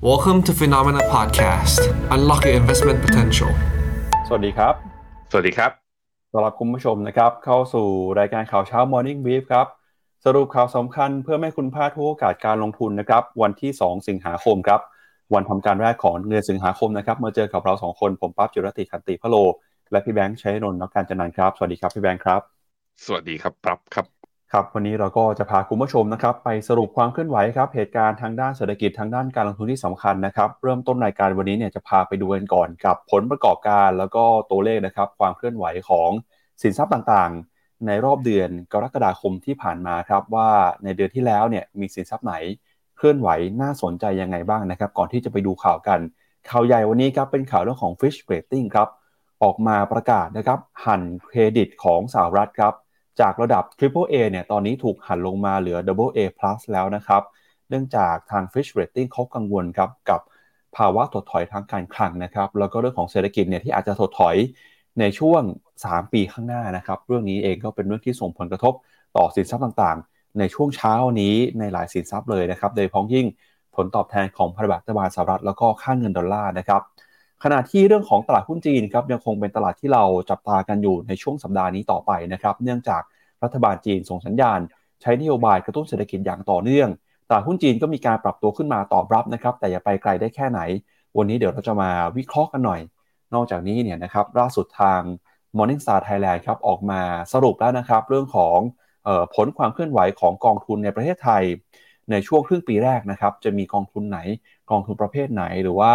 Welcome to Phenomena Podcast. Unlock your investment potential. สวัสดีครับ สวัสดีครับต้อนรับคุณผู้ชมนะครับ เข้าสู่รายการข่าวเช้า Morning Brief ครับ สรุปข่าวสำคัญเพื่อไม่ให้คุณพลาดทุกโอกาสการลงทุนนะครับ วันที่ 2 สิงหาคมครับ วันทำการแรกของเดือนสิงหาคมนะครับ มาเจอกับเรา 2 คน ผมปั๊บจุรติขันติพะโล และพี่แบงค์ชัยนนท์นักการจันนันท์ครับ สวัสดีครับพี่แบงค์ครับ สวัสดีครับปรับครับ ครับวันนี้เราก็จะพาคุณผู้ชมนะครับไปสรุปความเคลื่อนไหวครับเหตุการณ์ทางด้านเศรษฐกิจทางด้านการลงทุนที่สำคัญนะครับเริ่มต้นรายการวันนี้เนี่ยจะพาไปดูกันก่อนกับผลประกอบการ แล้วก็ตัวเลขนะครับความเคลื่อนไหวของสินทรัพย์ต่างๆ ในรอบเดือนกรกฎาคมที่ผ่านมาครับว่าในเดือนที่แล้วเนี่ยมีสินทรัพย์ไหนเคลื่อนไหวน่าสนใจยังไงบ้างนะครับก่อนที่จะไปดูข่าวกัน ข่าวใหญ่วันนี้ครับเป็นข่าวเรื่องของ Fish Rating ครับออกมาประกาศนะครับหั่นเครดิตของสหรัฐครับ จากระดับ Triple A เนี่ยตอนนี้ถูกหันลงมาเหลือ Double A plus แล้วนะครับ เนื่องจากทาง Fish Rating เขากังวลครับกับภาวะถดถอยทางการคลังนะครับ แล้วก็เรื่องของเศรษฐกิจเนี่ยที่อาจจะถดถอยในช่วง 3 ปีข้างหน้านะครับ เรื่องนี้เองก็เป็นเรื่องที่ส่งผลกระทบต่อสินทรัพย์ต่างๆ ในช่วงเช้านี้ในหลายสินทรัพย์เลยนะครับ โดยพ้องยิ่งผลตอบแทนของพันธบัตรรัฐบาลสหรัฐแล้วก็ค่าเงินดอลลาร์นะครับ ขณะที่เรื่องของตลาดหุ้นจีนครับยังคงเป็นตลาดที่เราจับตากันอยู่ในช่วงสัปดาห์นี้ต่อไปนะครับ เนื่องจากรัฐบาลจีนส่งสัญญาณ ใช้นโยบายกระตุ้นเศรษฐกิจอย่างต่อเนื่องตลาดหุ้นจีนก็มีการปรับตัวขึ้นมาตอบรับนะครับ แต่อย่าไปไกลได้แค่ไหน วันนี้เดี๋ยวเราจะมาวิเคราะห์กันหน่อย นอกจากนี้เนี่ยนะครับล่าสุดทาง Morningstar Thailand ครับออกมาสรุปแล้วนะครับ เรื่องของออผลความเคลื่อนไหวของกองทุนในประเทศไทย ในช่วงครึ่งปีแรกนะครับ จะมีกองทุนไหน กองทุนประเภทไหนหรือว่า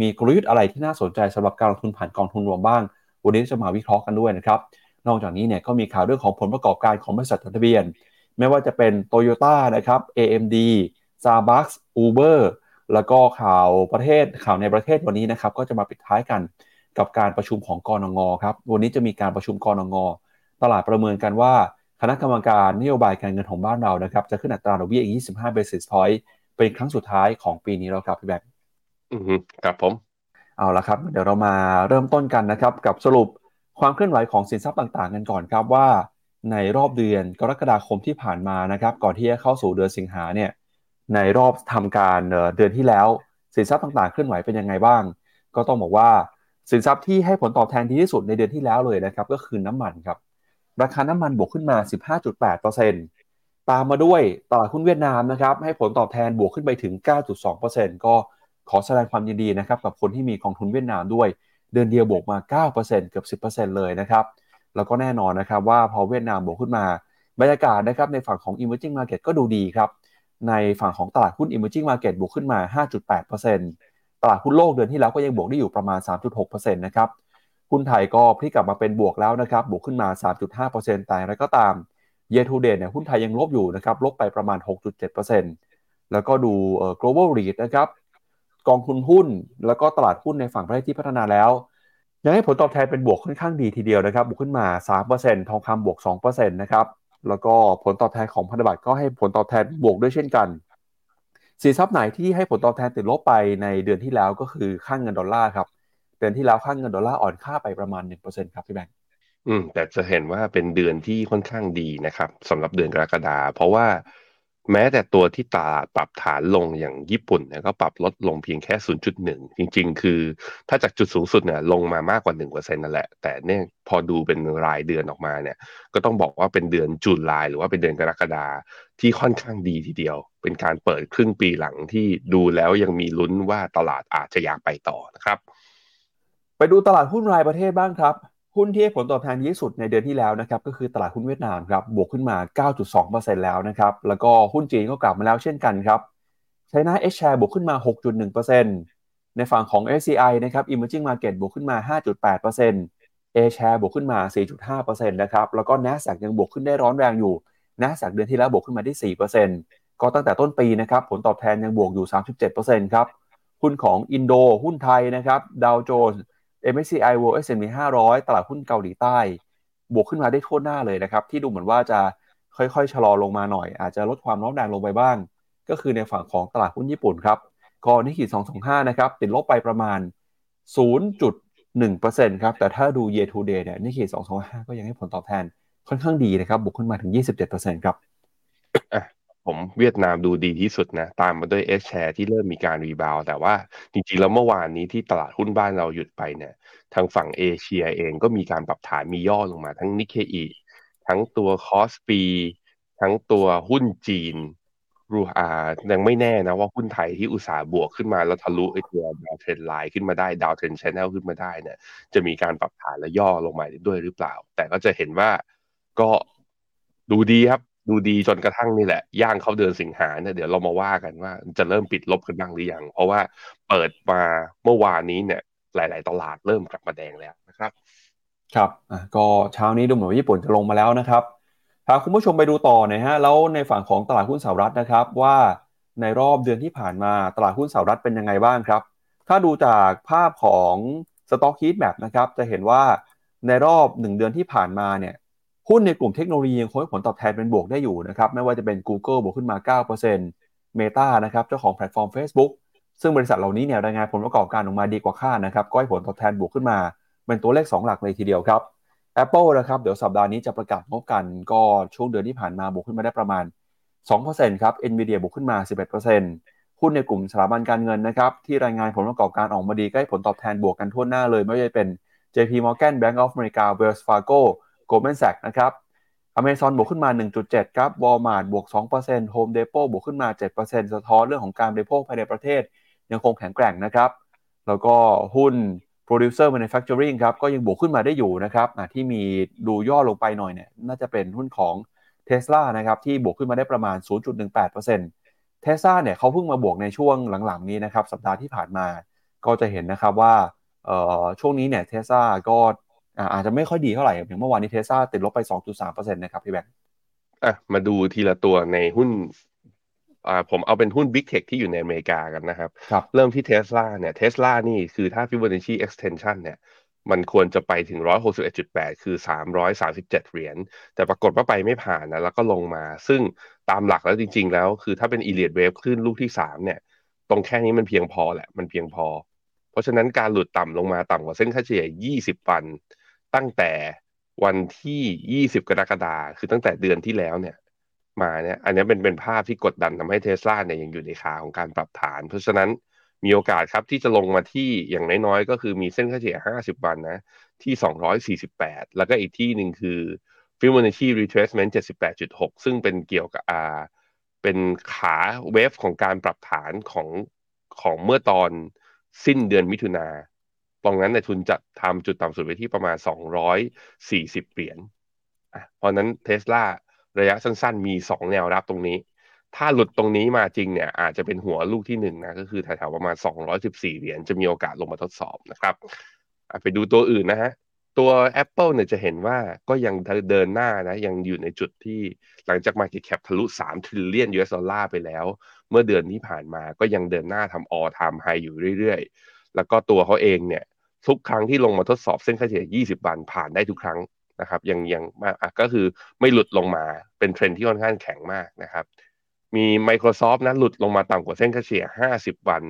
มีกลยุทธ์อะไรที่น่าสนใจสำหรับการลงทุนผ่านกองทุนรวมบ้าง วันนี้จะมาวิเคราะห์กันด้วยนะครับ นอกจากนี้เนี่ยก็มีข่าวเรื่องของผลประกอบการของบริษัทจดทะเบียน ไม่ว่าจะเป็น Toyota นะครับ AMD Starbucks Uber แล้วก็ข่าวประเทศข่าวในประเทศวันนี้นะครับก็จะมาปิดท้ายกันกับการประชุมของกรงงครับวันนี้จะมีการประชุมกรงงตลาดประเมินกันว่าคณะกรรมการนโยบายการเงินของบ้านเรานะครับจะขึ้นอัตราดอกเบี้ยอีก 25 basis point เป็นครั้งสุดท้ายของปีนี้แล้วครับพี่แบงค์ อืมครับผม เอาละครับ เดี๋ยวเรามาเริ่มต้นกันนะครับ กับสรุปความเคลื่อนไหวของสินทรัพย์ต่างๆกันก่อนครับว่า ในรอบเดือนกรกฎาคมที่ผ่านมานะครับ ก่อนที่จะเข้าสู่เดือนสิงหาเนี่ยในรอบทำการเดือนที่แล้ว สินทรัพย์ต่างๆเคลื่อนไหวเป็นยังไงบ้าง ก็ต้องบอกว่าสินทรัพย์ที่ให้ผลตอบแทนดีที่สุดในเดือนที่แล้วเลยนะครับ ก็คือน้ำมันครับ ราคาน้ำมันบวกขึ้นมา 15.8%ตามมาด้วยตลาดหุ้นเวียดนามนะครับให้ผลตอบแทนบวกขึ้นไปถึง 9.2%ก็ ขอแสดงความยินดีนะครับกับคนที่มีกองทุนเวียดนามด้วย เดือนเดียวบวกมา 9%เกือบ 10%เลยนะครับ แล้วก็แน่นอนนะครับว่าพอเวียดนามบวกขึ้นมา บรรยากาศนะครับในฝั่งของ emerging market ก็ดูดีครับ ในฝั่งของตลาดหุ้น emerging market บวกขึ้นมา 5.8%ตลาดหุ้นโลกเดือนที่แล้วก็ยังบวกได้อยู่ประมาณ 3.6%นะครับหุ้นไทยก็พลิกกลับมาเป็นบวกแล้วนะครับ บวกขึ้นมา 3.5%แต่อะไรก็ตาม year to date เนี่ยหุ้นไทยยังลบอยู่นะครับ ลบไปประมาณ 6.7%แล้วก็ดู global REIT นะครับ กองทุนหุ้น แล้วก็ตลาดหุ้นในฝั่งประเทศที่พัฒนาแล้ว ยังให้ผลตอบแทนเป็นบวกค่อนข้างดีทีเดียวนะครับบวกขึ้นมา 3%ทองคำบวก 2%นะครับแล้วก็ผลตอบแทนของพันธบัตรก็ให้ผลตอบแทนบวกด้วยเช่นกันสินทรัพย์ไหนที่ให้ผลตอบแทนติดลบไปในเดือนที่แล้วก็คือค่างเงินดอลลาร์ครับเดือนที่แล้วค่างเงินดอลลาร์อ่อนค่าไปประมาณ1%ครับพี่แบงค์อืมแต่จะเห็นว่าเป็นเดือนที่ค่อนข้างดีนะครับสำหรับเดือนกรกฎาเพราะว่า แม้แต่ตัวที่ตลาดปรับฐานลงอย่างญี่ปุ่นเนี่ยก็ปรับลดลงเพียงแค่ 0.1 จริง ๆ คือถ้าจากจุดสูงสุดเนี่ยลงมามากกว่า1%นั่นแหละ แต่เนี่ยพอดูเป็นรายเดือนออกมาเนี่ย ก็ต้องบอกว่าเป็นเดือนจุลายหรือว่าเป็นเดือนกรกฎาที่ค่อนข้างดีทีเดียว เป็นการเปิดครึ่งปีหลังที่ดูแล้วยังมีลุ้นว่าตลาดอาจจะอยากไปต่อนะครับ ไปดูตลาดหุ้นรายประเทศบ้างครับ หุ้นที่ให้ผลตอบแทนดีที่สุดในเดือนที่แล้วนะครับก็คือตลาดหุ้นเวียดนามครับบวกขึ้นมา 9.2%แล้วนะครับแล้วก็หุ้นจีนก็กลับมาแล้วเช่นกันครับไชน่าเอชแชร์บวกขึ้นมา 6.1%ในฝั่งของ SCI นะครับ Emerging Market บวกขึ้นมา 5.8% A share บวกขึ้นมา 4.5%นะครับแล้วก็ NASDAQ ยังบวกขึ้นได้ร้อนแรงอยู่ NASDAQ เดือนที่แล้วบวกขึ้นมาที่4%ก็ตั้งแต่ต้นปีนะครับผลตอบแทนยังบวกอยู่ 37%ครับหุ้นของอินโด หุ้นไทยนะครับดาวโจนส์ MSCI World S&P 500 ตลาดหุ้นเกาหลีใต้ บวกขึ้นมาได้ทั่วหน้าเลยนะครับ ที่ดูเหมือนว่าจะค่อยๆ ชะลอลงมาหน่อย อาจจะลดความร้อนแรงลงไปบ้าง ก็คือในฝั่งของตลาดหุ้นญี่ปุ่นครับก็นิกิ225 นะครับ ติดลบไปประมาณ 0.1%ครับ แต่ถ้าดู year to date เนี่ยนิกิ225 ก็ยังให้ผลตอบแทนค่อนข้างดีนะครับ บวกขึ้นมาถึง 27%ครับ ผมเวียดนามดูดีที่สุดนะ ตามมาด้วย A-Shares ที่เริ่มมีการ rebound แต่ว่าจริงๆ แล้วเมื่อวานนี้ที่ตลาดหุ้นบ้านเราหยุดไปเนี่ย ทางฝั่งเอเชียเองก็มีการปรับฐานมีย่อลงมาทั้งนิเคอีทั้งตัว KOSPI ทั้งตัวหุ้นจีนรูอายังไม่แน่นะว่าหุ้นไทยที่อุตส่าห์บวกขึ้นมาแล้วทะลุไอตัว downtrend line ขึ้นมาได้ downtrend channel ขึ้นมาได้เนี่ยจะมีการปรับฐานและย่อลงมาด้วยหรือเปล่า แต่ก็จะเห็นว่าก็ดูดีครับ ดูดีจนกระทั่งนี่แหละ ย่างเข้าเดือนสิงหาเนี่ยเดี๋ยวเรามาว่ากันว่าจะเริ่มปิดลบกันบ้างหรือยัง เพราะว่าเปิดมาเมื่อวานนี้เนี่ย หลาย ๆ ตลาดเริ่มกลับมาแดงแล้วนะครับ ครับอะก็เช้านี้ดูเหมือนว่าญี่ปุ่นจะลงมาแล้วนะครับพาคุณผู้ชมไปดูต่อหน่อยฮะแล้วในฝั่งของตลาดหุ้นสหรัฐนะครับ ว่าในรอบเดือนที่ผ่านมาตลาดหุ้นสหรัฐเป็นยังไงบ้างครับ ถ้าดูจากภาพของสต็อกฮีทแมปนะครับจะเห็นว่าในรอบ 1 เดือนที่ผ่านมาเนี่ย หุ้นในกลุ่มเทคโนโลยียังคงให้ผลตอบแทนเป็นบวกได้อยู่นะครับไม่ว่าจะเป็น Google บวกขึ้นมา 9% Meta นะครับเจ้าของแพลตฟอร์ม Facebook ซึ่งบริษัทเหล่านี้เนี่ยรายงานผลประกอบการออกมาดีกว่าคาดนะครับก็ให้ผลตอบแทนบวกขึ้นมา เป็นตัวเลข 2 หลักเลยทีเดียวครับ Apple นะครับเดี๋ยวสัปดาห์นี้จะประกาศงบกันก็ช่วงเดือนที่ผ่านมาบวกขึ้นมาได้ประมาณ 2%ครับ Nvidia บวกขึ้นมา 11%หุ้นในกลุ่มสถาบันการเงินนะครับที่รายงานผลประกอบการออกมาดีก็ให้ผลตอบแทนบวกกันทั่วหน้าเลย ไม่ว่าจะเป็น JP Morgan Bank of America Wells Fargo Goldman Sachs นะครับ Amazon บวกขึ้นมา 1.7 ครับ Walmart บวก 2% Home Depot บวกขึ้นมา 7%สะท้อนเรื่องของการบริโภคภายในประเทศ ยังคงแข็งแกร่งนะครับ แล้วก็หุ้น Producer Manufacturing ครับ ก็ยังบวกขึ้นมาได้อยู่นะครับที่มีดูย่อลงไปหน่อยเนี่ย น่าจะเป็นหุ้นของ Tesla นะครับ ที่บวกขึ้นมาได้ประมาณ 0.18%เทสลาเนี่ยเขาเพิ่งมาบวกในช่วงหลังๆนี้นะครับ สัปดาห์ที่ผ่านมา ก็จะเห็นนะครับว่าช่วงนี้เนี่ยเทสลาก็ อาจจะไม่ค่อยดีเท่าไหร่อย่างเมื่อวานนี้เทสลาติดลบไป 2.3%นะครับพี่แบงค์อะมาดูทีละตัวในหุ้นอ่าผมเอาเป็นหุ้น Big Tech ที่อยู่ในอเมริกากันนะครับรบเริ่มที่เทสลาเนี่ยเทสลานี่คือถ้า Fibonacci extension เนี่ยมันควรจะไปถึง 161.8 คือ 337 เหรียญ แต่ปรากฏว่าไปไม่ผ่านนะ แล้วก็ลงมา ซึ่งตามหลักแล้วจริง ๆ แล้ว คือถ้าเป็นอีเลียดเวฟขึ้นลูกที่ 3 เนี่ย ตรงแค่นี้มันเพียงพอแหละ มันเพียงพอ เพราะฉะนั้นการหลุดต่ำลงมาต่ำกว่าเส้นค่าเฉลี่ย 20 วัน ตั้งแต่วันที่20กรกฎาคมคือตั้งแต่เดือนที่แล้วเนี่ย มาเนี่ย อันนี้เป็นเป็นภาพที่กดดันทำให้เทสลาเนี่ยยังอยู่ในขาของการปรับฐาน เพราะฉะนั้นมีโอกาสครับที่จะลงมาที่อย่างน้อยๆ ก็คือมีเส้นค่าเฉลี่ย 50 วันนะ ที่ 248 แล้วก็อีกที่หนึ่งคือ Fibonacci retracement 78.6 ซึ่งเป็นเกี่ยวกับอ่าเป็นขาเวฟของการปรับฐานของของเมื่อตอนสิ้นเดือนมิถุนา ตรงนั้นในทุนจะทำจุดต่ำสุดไปที่ประมาณ 240 เหรียญเพราะนั้นเทสลาระยะสั้นๆ มี 2 แนวรับตรงนี้ ถ้าหลุดตรงนี้มาจริงเนี่ยอาจจะเป็นหัวลูกที่หนึ่งนะก็คือแถวๆประมาณ 214 เหรียญจะมีโอกาสลงมาทดสอบนะครับไปดูตัวอื่นนะฮะตัว Apple เนี่ยจะเห็นว่าก็ยังเดินหน้านะยังอยู่ในจุดที่หลังจาก Market Cap ทะลุ3 trillion US ดอลลาร์ไปแล้ว เมื่อเดือนที่ผ่านมาก็ยังเดินหน้าทำ all time high อยู่เรื่อยๆ แล้วก็ตัวเขาเองเนี่ย ทุกครั้งที่ลงมาทดสอบเส้นค่าเฉลี่ย 20 วันผ่านได้ทุกครั้งนะครับยังยังมากก็คือไม่หลุดลงมาเป็นเทรนที่ค่อนข้างแข็งมากนะครับ มี Microsoft นะหลุดลงมาต่ำกว่าเส้นค่าเฉลี่ย 50 วัน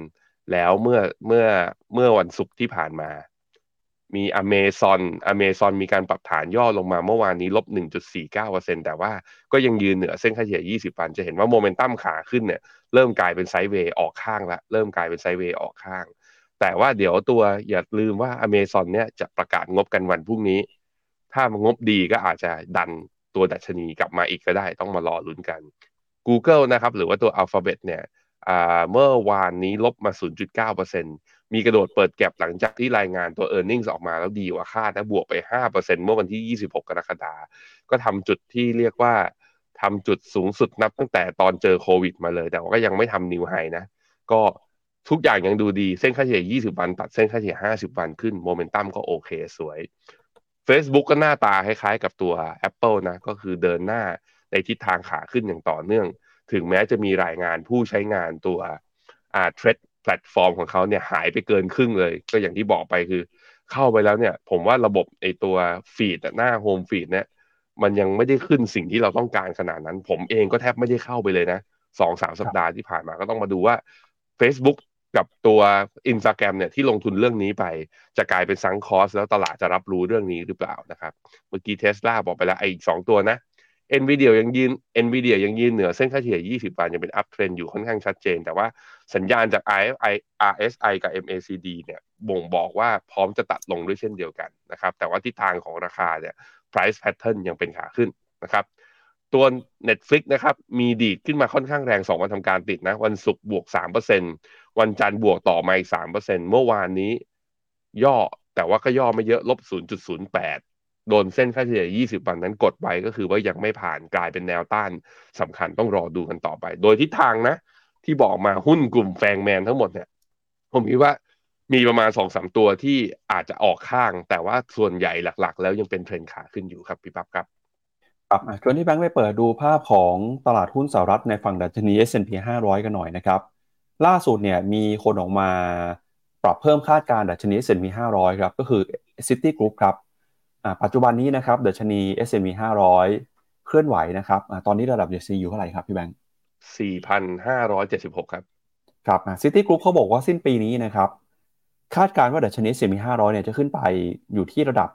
แล้วเมื่อเมื่อเมื่อวันศุกร์ที่ผ่านมา มี Amazon Amazon มีการปรับฐานย่อลงมาเมื่อวานนี้ลบ 1.49%แต่ว่าก็ยังยืนเหนือเส้นค่าเฉลี่ย 20 วัน จะเห็นว่าโมเมนตัมขาขึ้นเนี่ยเริ่มกลายเป็นไซด์เวย์ออกข้างละเริ่มกลายเป็นไซด์เวย์ออกข้าง แต่ว่าเดี๋ยวตัวอย่าลืมว่า Amazon เนี่ยจะประกาศงบกันวันพรุ่งนี้ ถ้ามงบดีก็อาจจะดันตัวดัชนีกลับมาอีกก็ได้ ต้องมารอลุ้นกัน Google นะครับ หรือว่าตัว Alphabet เนี่ยเมื่อวานนี้ลบมา 0.9%มีกระโดดเปิดแก็บหลังจากที่รายงานตัว e a r n i n g ออกมาแล้วดีกว่าคาดนะบวกไป 5%เมื่อวันที่ 26 กรกฎาคมก็ทำจุดที่เรียกว่าทำจุดสูงสุดนับตั้งแต่ตอนเจอโควิดมาเลย แต่ว่าก็ยังไม่ทำนิวไฮนะ ก็ ทุกอย่างยังดูดีเส้นค่าเฉลี่ย 20 วัน ตัดเส้นค่าเฉลี่ย 50 วันขึ้นโมเมนตัมก็โอเคสวย Facebook ก็หน้าตาคล้ายๆกับตัว Apple นะ ก็คือเดินหน้าในทิศทางขาขึ้นอย่างต่อเนื่อง ถึงแม้จะมีรายงานผู้ใช้งานตัวอ่า Threads แพลตฟอร์มของเขาเนี่ยหายไปเกินครึ่งเลย ก็อย่างที่บอกไปคือ เข้าไปแล้วเนี่ย ผมว่าระบบไอตัว feed หน้า home feed เนี่ยมันยังไม่ได้ขึ้นสิ่งที่เราต้องการขนาดนั้น ผมเองก็แทบไม่ได้เข้าไปเลยนะสองสามสัปดาห์ที่ผ่านมาก็ต้องมาดูว่า Facebook กับตัว Instagram เนี่ยที่ลงทุนเรื่องนี้ไป จะกลายเป็น sunk cost แล้วตลาดจะรับรู้เรื่องนี้หรือเปล่านะครับ เมื่อกี้เทสลาบอกไปแล้วไอ้สองตัวนะ NVIDIA ยังยืน NVIDIA ยังยืนเหนือเส้นค่าเฉลี่ย 20 วันยังเป็น up trend อยู่ค่อนข้างชัดเจน แต่ว่าสัญญาณจาก RFI RSI กับ MACD เนี่ยบ่งบอกว่าพร้อมจะตัดลงด้วยเช่นเดียวกันนะครับ แต่ว่าทิศทางของราคาเนี่ย price pattern ยังเป็นขาขึ้นนะครับ ตัว Netflix นะครับ มีดีดขึ้นมาค่อนข้างแรง 2 วันทำการติดนะ วันศุกร์บวก 3%วันจันทร์บวกต่อมาอีก3%เมื่อวานนี้ ย่อแต่ว่าก็ย่อไม่เยอะลบ 0.08 โดนเส้นค่าเฉลี่ย 20 วันนั้นกดไว้ก็คือว่ายังไม่ผ่านกลายเป็นแนวต้านสำคัญต้องรอดูกันต่อไป โดยทิศทางนะ ที่บอกมาหุ้นกลุ่มแฟงแมนทั้งหมดเนี่ย ผมคิดว่ามีประมาณสองสามตัวที่อาจจะออกข้าง แต่ว่าส่วนใหญ่หลัก ๆ แล้วยังเป็นเทรนขาขึ้นอยู่ครับพี่ปั๊บครับ ครับชวนที่แบงค์ไปเปิดดูภาพของตลาดหุ้นสหรัฐในฝั่งดัชนี S&P 500 กันหน่อยนะครับ ล่าสุดเนี่ยมีคนออกมาปรับเพิ่มคาดการดัชนี S&P 500 ครับก็คือ Citigroup ครับปัจจุบันนี้นะครับดัชนี S&P 500 เคลื่อนไหวนะครับอตอนนี้ระดับ DXY อยู่เท่าไหร่ครับพี่แบงค์4,576 ครับ ครับซิตี้กรุ๊ปเขาบอกว่าสิ้นปีนี้นะครับ คาดการณ์ว่าดัชนี S&P 500 เนี่ยจะขึ้นไปอยู่ที่ระดับ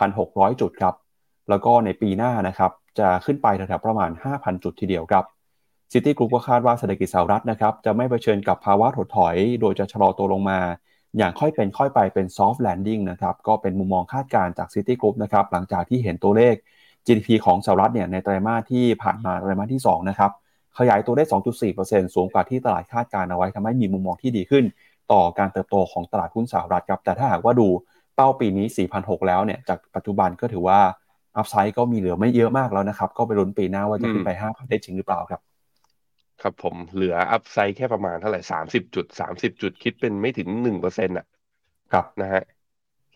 4,600 จุดครับ แล้วก็ในปีหน้านะครับจะขึ้นไประดับประมาณ 5,000 จุดทีเดียวครับซิตี้กรุ๊ปก็คาดว่าเศรษฐกิจสหรัฐนะครับจะไม่เผชิญกับภาวะถดถอย โดยจะชะลอตัวลงมา อย่างค่อยเป็นค่อยไปเป็น soft landing นะครับก็เป็นมุมมองคาดการณ์จาก City Group นะครับหลังจากที่เห็นตัวเลข GDP ของสหรัฐเนี่ยในไตรมาสที่ผ่านมาไตรมาสที่2นะครับขยายตัวได้ 2.4%สูงกว่าที่ตลาดคาดการณ์เอาไว้ทำให้มีมุมมองที่ดีขึ้น ต่อการเติบโตของตลาดหุ้นสหรัฐครับแต่ถ้าหากว่าดูเป้าปีนี้ 4,600 แล้วเนี่ยจากปัจจุบันก็ถือว่า อัพไซด์ก็มีเหลือไม่เยอะมากแล้วนะครับ ก็ไปลุ้นปีหน้าว่าจะขึ้นไป5,000ได้จริงหรือเปล่าครับ ครับผมเหลือ upside แค่ประมาณเท่าไหร่สามสิบจุดสามสิบจุดคิดเป็นไม่ถึงหนึ่งเปอร์เซ็นต์อะ ครับนะฮะ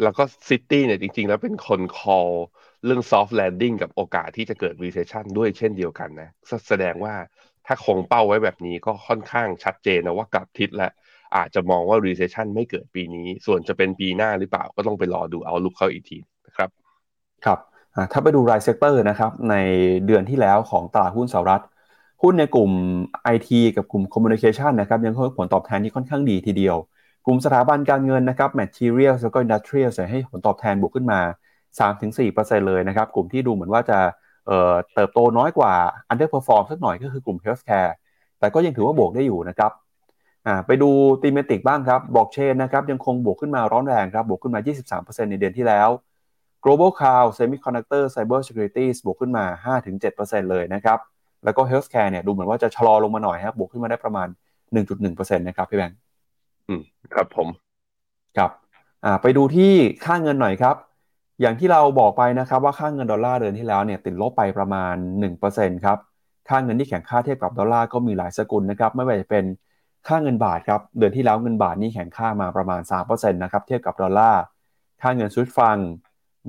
แล้วก็ซิตี้เนี่ยจริง ๆ แล้วเป็นคน call เรื่อง soft landing กับโอกาสที่จะเกิด recession ด้วยเช่นเดียวกันนะ แสดงว่าถ้าคงเป้าไว้แบบนี้ก็ค่อนข้างชัดเจนนะว่ากลับทิศแล้วอาจจะมองว่า recession ไม่เกิดปีนี้ ส่วนจะเป็นปีหน้าหรือเปล่าก็ต้องไปรอดู outlook เขาอีกทีนะครับ ครับ ถ้าไปดูราย sector นะครับในเดือนที่แล้วของตลาดหุ้นสหรัฐ หุ้นในกลุ่ม IT กับกลุ่ม Communication นะครับยังคงผลตอบแทนที่ค่อนข้างดีทีเดียว กลุ่มสถาบันการเงินนะครับ Material แล้วก็ Industrial ให้ผลตอบแทนบวกขึ้นมา 3-4%เลยนะครับ กลุ่มที่ดูเหมือนว่าจะเเติบโตน้อยกว่า underperform สักหน่อยก็คือกลุ่ม Healthcare แต่ก็ยังถือว่าบวกได้อยู่นะครับไปดูตีเมติกบ้างครับบอกเชนนะครับยังคงบวกขึ้นมาร้อนแรงครับบวกขึ้นมา 23%ในเดือนที่แล้ว global cloud semiconductor cyber security บวกขึ้นมา 5-7%เลยนะครับแล้วก็ healthcare เนี่ยดูเหมือนว่าจะชะลอลงมาหน่อยครับบวกขึ้นมาได้ประมาณ 1.1%นะครับพี่แบงค์อืมครับผมครับอ่าไปดูที่ค่าเงินหน่อยครับ อย่างที่เราบอกไปนะครับว่าค่าเงินดอลลาร์เดือนที่แล้วเนี่ยติดลบไปประมาณ 1%ครับค่าเงินที่แข็งค่าเทียบกับดอลลาร์ก็มีหลายสกุลนะครับไม่ว่าจะเป็นค่าเงินบาทครับเดือนที่แล้วเงินบาทนี่แข็งค่ามาประมาณ3%นะครับเทียบกับดอลลาร์ค่าเงินสวิสฟรังก์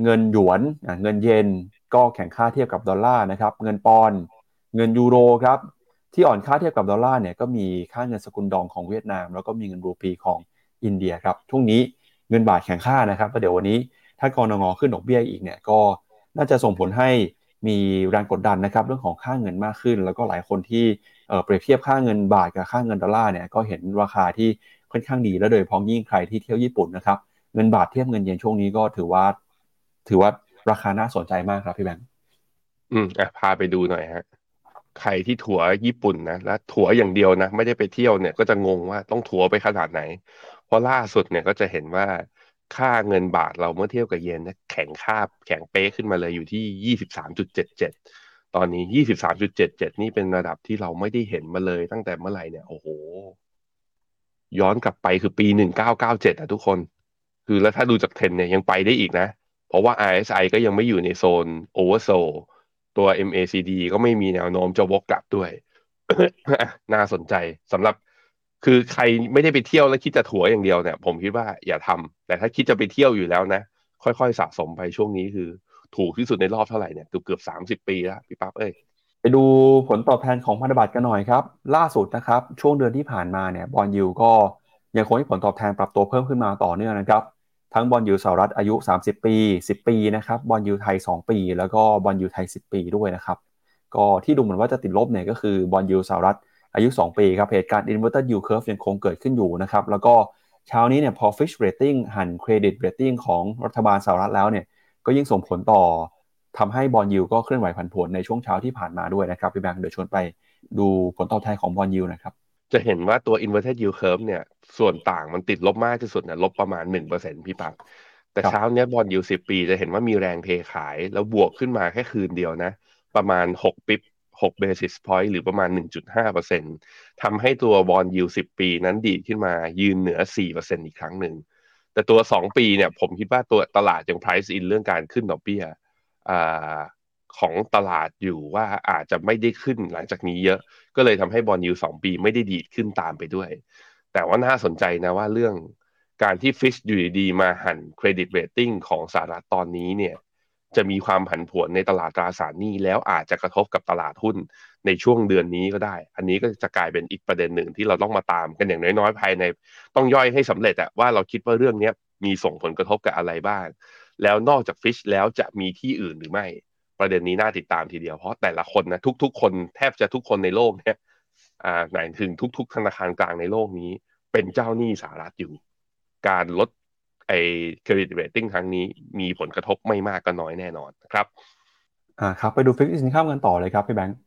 เงินหยวนเงินเยนก็แข็งค่าเทียบกับดอลลาร์นะครับ เงินปอนด์เงินยูโรครับที่อ่อนค่าเทียบกับดอลลาร์เนี่ยก็มีค่าเงินสกุลดองของเวียดนาม แล้วก็มีเงินรูปีของอินเดียครับช่วงนี้เงินบาทแข็งค่านะครับแล้วเดี๋ยววันนี้ถ้ากนง.ขึ้นดอกเบี้ยอีกเนี่ยก็น่าจะส่งผลให้มีแรงกดดันนะครับเรื่องของค่าเงินมากขึ้น แล้วก็หลายคนที่เปรียบเทียบค่าเงินบาทกับค่าเงินดอลลาร์เนี่ยก็เห็นราคาที่ค่อนข้างดีแล้วโดยพ้องยิ่งใครที่เที่ยวญี่ปุ่นนะครับเงินบาทเทียบเงินเยนช่วงนี้ก็ถือว่า ถือว่าราคาน่าสนใจมากครับพี่แบงค์อืมอะพาไปดูหน่อยฮะใครที่ถัวญี่ปุ่นนะและถัวอย่างเดียวนะไม่ได้ไปเที่ยวเนี่ยก็จะงงว่าต้องถัวไปขนาดไหน เพราะล่าสุดเนี่ยก็จะเห็นว่าค่าเงินบาทเราเมื่อเทียบกับเยนนะแข็งค่าแข็งเป๊ะขึ้นมาเลยอยู่ที่ยี่สิบสามจุดเจ็ดเจ็ดตอนนี้ยี่สิบสามจุดเจ็ดเจ็ดนี่เป็นระดับที่เราไม่ได้เห็นมาเลยตั้งแต่เมื่อไหร่เนี่ยโอ้โห ย้อนกลับไปคือปีหนึ่งเก้าเก้าเจ็ดอะทุกคน คือแล้วถ้าดูจากเทรนเนี่ยยังไปได้อีกนะ เพราะว่า RSI ก็ยังไม่อยู่ในโซน oversold ตัว MACD ก็ไม่มีแนวโน้มจะวกกลับด้วย น่าสนใจสำหรับคือใครไม่ได้ไปเที่ยวแล้วคิดจะถัวอย่างเดียวเนี่ย ผมคิดว่าอย่าทำแต่ถ้าคิดจะไปเที่ยวอยู่แล้วนะ ค่อยๆสะสมไปช่วงนี้คือ ถูกที่สุดในรอบเท่าไหร่เนี่ยเกือบสามสิบปีแล้วพี่ปั๊บเอ้ยไปดูผลตอบแทนของพันธบัตรกันหน่อยครับ ล่าสุดนะครับ ช่วงเดือนที่ผ่านมาเนี่ย bond yield ก็ยังคงให้ผลตอบแทนปรับตัวเพิ่มขึ้นมาต่อเนื่องนะครับ ทั้ง bond yield สหรัฐอายุ 30 ปี 10 ปีนะครับ bond yield ไทย 2 ปี แล้วก็ bond yield ไทย 10 ปีด้วยนะครับก็ที่ดูเหมือนว่าจะติดลบเนี่ยก็คือ bond yield สหรัฐอายุ 2 ปีครับเหตุการณ์ inverted yield curve ยังคงเกิดขึ้นอยู่นะครับแล้วก็เช้านี้เนี่ยพอ Fitch Ratings หั่นเครดิต rating ของรัฐบาลสหรัฐแล้วเนี่ยก็ยิ่งส่งผลต่อทำให้ bond yield ก็เคลื่อนไหวผันผวนในช่วงเช้าที่ผ่านมาด้วยนะครับพี่แบงค์เดี๋ยวชวนไปดูผลตอบแทนของ bond yield นะครับ จะเห็นว่าตัว inverted yield curve เนี่ย ส่วนต่างมันติดลบมากที่สุดเนี่ยลบประมาณหนึ่งเปอร์เซ็นพี่ปักแต่เช้าเนี้ย bond yield สิบปีจะเห็นว่ามีแรงเทขาย แล้วบวกขึ้นมาแค่คืนเดียวนะ ประมาณหก bip หก basis point หรือประมาณหนึ่งจุดห้าเปอร์เซ็นทำให้ตัว bond yield สิบปีนั้นดีขึ้นมายืนเหนือสี่เปอร์เซ็นอีกครั้งหนึ่งแต่ตัวสองปีเนี่ยผมคิดว่าตัวตลาดยัง price in เรื่องการขึ้นดอกเบี้ย ของตลาดอยู่ว่าอาจจะไม่ได้ขึ้นหลังจากนี้เยอะ ก็เลยทำให้ bond yield สองปีไม่ได้ดีดขึ้นตามไปด้วย แต่ว่าน่าสนใจนะว่าเรื่องการที่ Fitch อยู่ดีๆมาหั่น credit rating ของสหรัฐตอนนี้เนี่ยจะมีความผันผวนในตลาดตราสารหนี้แล้วอาจจะกระทบกับตลาดหุ้นในช่วงเดือนนี้ก็ได้ อันนี้ก็จะกลายเป็นอีกประเด็นหนึ่งที่เราต้องมาตามกันอย่างน้อยๆภายใน ต้องย่อยให้สำเร็จอะว่าเราคิดว่าเรื่องนี้มีส่งผลกระทบกับอะไรบ้าง แล้วนอกจาก Fitch แล้วจะมีที่อื่นหรือไม่ ประเด็นนี้น่าติดตามทีเดียวเพราะแต่ละคนนะทุก ๆ คนแทบจะทุกคนในโลกเนี่ยอ่าหมายถึงทุก ๆ ธนาคารกลางในโลกนี้ เป็นเจ้าหนี้สหรัฐอยู่ การลดไอ้ credit rating ครั้งนี้มีผลกระทบไม่มากก็น้อยแน่นอนนะครับอ่าครับไปดูฟิกสินค้ากันต่อเลยครับพี่แบงค์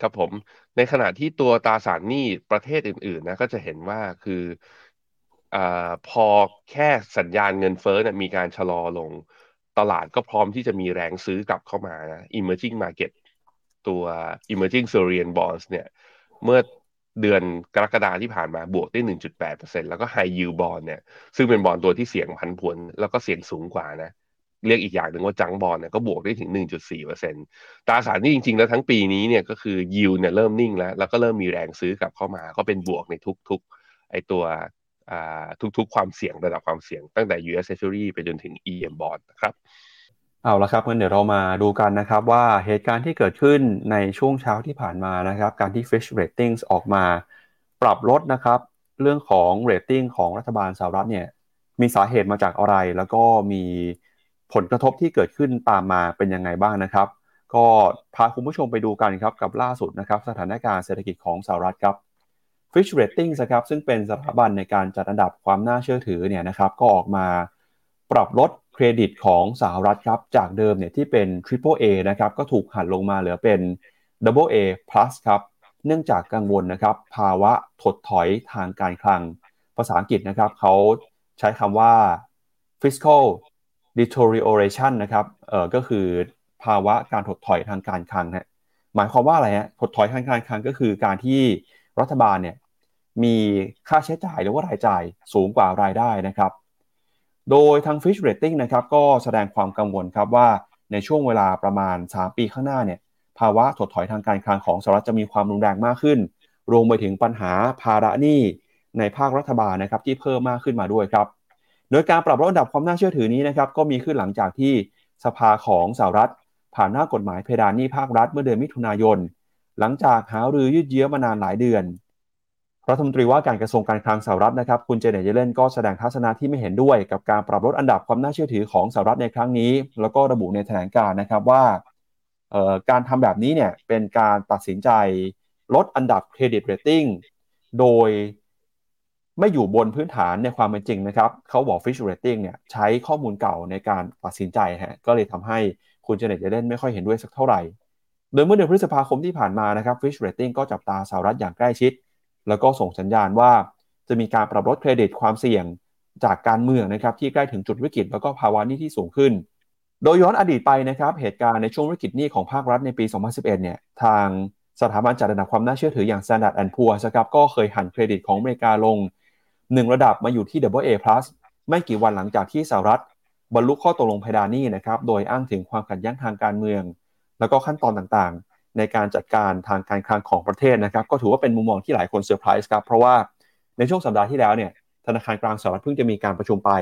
ครับผมในขณะที่ตัวตราสารหนี้ประเทศอื่นๆนะก็จะเห็นว่าคืออ่าพอแค่สัญญาณเงินเฟ้อเนี่ยมีการชะลอลง ตลาดก็พร้อมที่จะมีแรงซื้อกลับเข้ามานะ emerging market ตัว emerging Syrian bonds เนี่ย เมื่อเดือนกรกฎาที่ผ่านมาบวกได้ 1.8%แล้วก็ high yield bond เนี่ย ซึ่งเป็นบอลตัวที่เสี่ยงพันผวนแล้วก็เสี่ยงสูงกว่านะ เรียกอีกอย่างหนึ่งว่าจังบอลเนี่ยก็บวกได้ถึง 1.4%ตราสารนี่จริง ๆ แล้วทั้งปีนี้เนี่ยก็คือ yield เนี่ยเริ่มนิ่งแล้ว แล้วก็เริ่มมีแรงซื้อกลับเข้ามา ก็เป็นบวกในทุกๆไอตัว ทุกๆ ความเสี่ยงระดับความเสี่ยงตั้งแต่ US Treasury ไปจนถึง EM Bond นะครับเอาละครับงั้นเดี๋ยวเรามาดูกันนะครับว่าเหตุการณ์ที่เกิดขึ้นในช่วงเช้าที่ผ่านมานะครับ การที่ Fitch Ratings ออกมาปรับลดนะครับ เรื่องของ rating ของรัฐบาลสหรัฐเนี่ยมีสาเหตุมาจากอะไร แล้วก็มีผลกระทบที่เกิดขึ้นตามมาเป็นยังไงบ้างนะครับ ก็พาคุณผู้ชมไปดูกันครับกับล่าสุดนะครับ สถานการณ์เศรษฐกิจของสหรัฐครับ Fitch Ratings ครับซึ่งเป็นสถาบันในการจัดอันดับความน่าเชื่อถือเนี่ยนะครับก็ออกมาปรับลดเครดิตของสหรัฐครับจากเดิมเนี่ยที่เป็น Triple A นะครับก็ถูกหันลงมาเหลือเป็น Double A plus ครับเนื่องจากกังวลนะครับภาวะถดถอยทางการคลัง ภาษาอังกฤษนะครับเขาใช้คำว่า fiscal deterioration นะครับเอ่อก็คือภาวะการถดถอยทางการคลังนะหมายความว่าอะไรฮะถดถอยทางการคลังก็คือการที่รัฐบาลเนี่ย มีค่าใช้จ่ายหรือว่ารายจ่ายสูงกว่ารายได้นะครับ โดยทาง Fitch Rating นะครับก็แสดงความกังวลครับว่าในช่วงเวลาประมาณ 3 ปีข้างหน้าเนี่ยภาวะถดถอยทางการคลังของสหรัฐจะมีความรุนแรงมากขึ้น รวมไปถึงปัญหาภาระหนี้ในภาครัฐบาลนะครับที่เพิ่มมากขึ้นมาด้วยครับโดยการปรับลดระดับความน่าเชื่อถือนี้นะครับก็มีขึ้นหลังจากที่สภาของสหรัฐ ผ่านร่างกฎหมายเพดานหนี้ภาครัฐเมื่อเดือนมิถุนายน หลังจากหารือยืดเยื้อมานานหลายเดือน รัฐมนตรีว่าการกระทรวงการคลังสหรัฐนะครับคุณเจเนตเยเลนก็แสดงทัศนะที่ไม่เห็นด้วย กับการปรับลดอันดับความน่าเชื่อถือของสหรัฐในครั้งนี้ แล้วก็ระบุในแถลงการณ์นะครับว่าการทำแบบนี้เนี่ยเป็นการตัดสินใจลดอันดับ credit rating โดยไม่อยู่บนพื้นฐานในความเป็นจริงนะครับเขาบอก Fitch Rating เนี่ยใช้ข้อมูลเก่าในการตัดสินใจฮะก็เลยทำให้คุณเจเนตเยเลนไม่ค่อยเห็นด้วยสักเท่าไหร่ โดยเมื่อเดือนพฤษภาคมที่ผ่านมานะครับ Fish Rating ก็จับตาสหรัฐอย่างใกล้ชิด แล้วก็ส่งสัญญาณว่าจะมีการปรับลดเครดิตความเสี่ยงจากการเมืองนะครับที่ใกล้ถึงจุดวิกฤตแล้วก็ภาวะนี้ที่สูงขึ้น โดยย้อนอดีตไปนะครับเหตุการณ์ในช่วงวิกฤตนี้ของภาครัฐในปี 2011 เนี่ยทางสถาบันจัดอันดับความน่าเชื่อถืออย่าง Standard Poor's ครับก็เคยหันเครดิตของอเมริกาลง 1 ระดับมาอยู่ที่ Double A+ ไม่กี่วันหลังจากที่สหรัฐบรรลุข้อตกลงเพดานหนี้นะครับโดยอ้างถึงความขัดแย้งทางการเมือง แล้วก็ขั้นตอนต่าง ในการจัดการทางการคลังของประเทศนะครับ ก็ถือว่าเป็นมุมมองที่หลายคนเซอร์ไพรส์ครับ เพราะว่าในช่วงสัปดาห์ที่แล้วเนี่ยธนาคารกลางสหรัฐเพิ่งจะมีการประชุมไป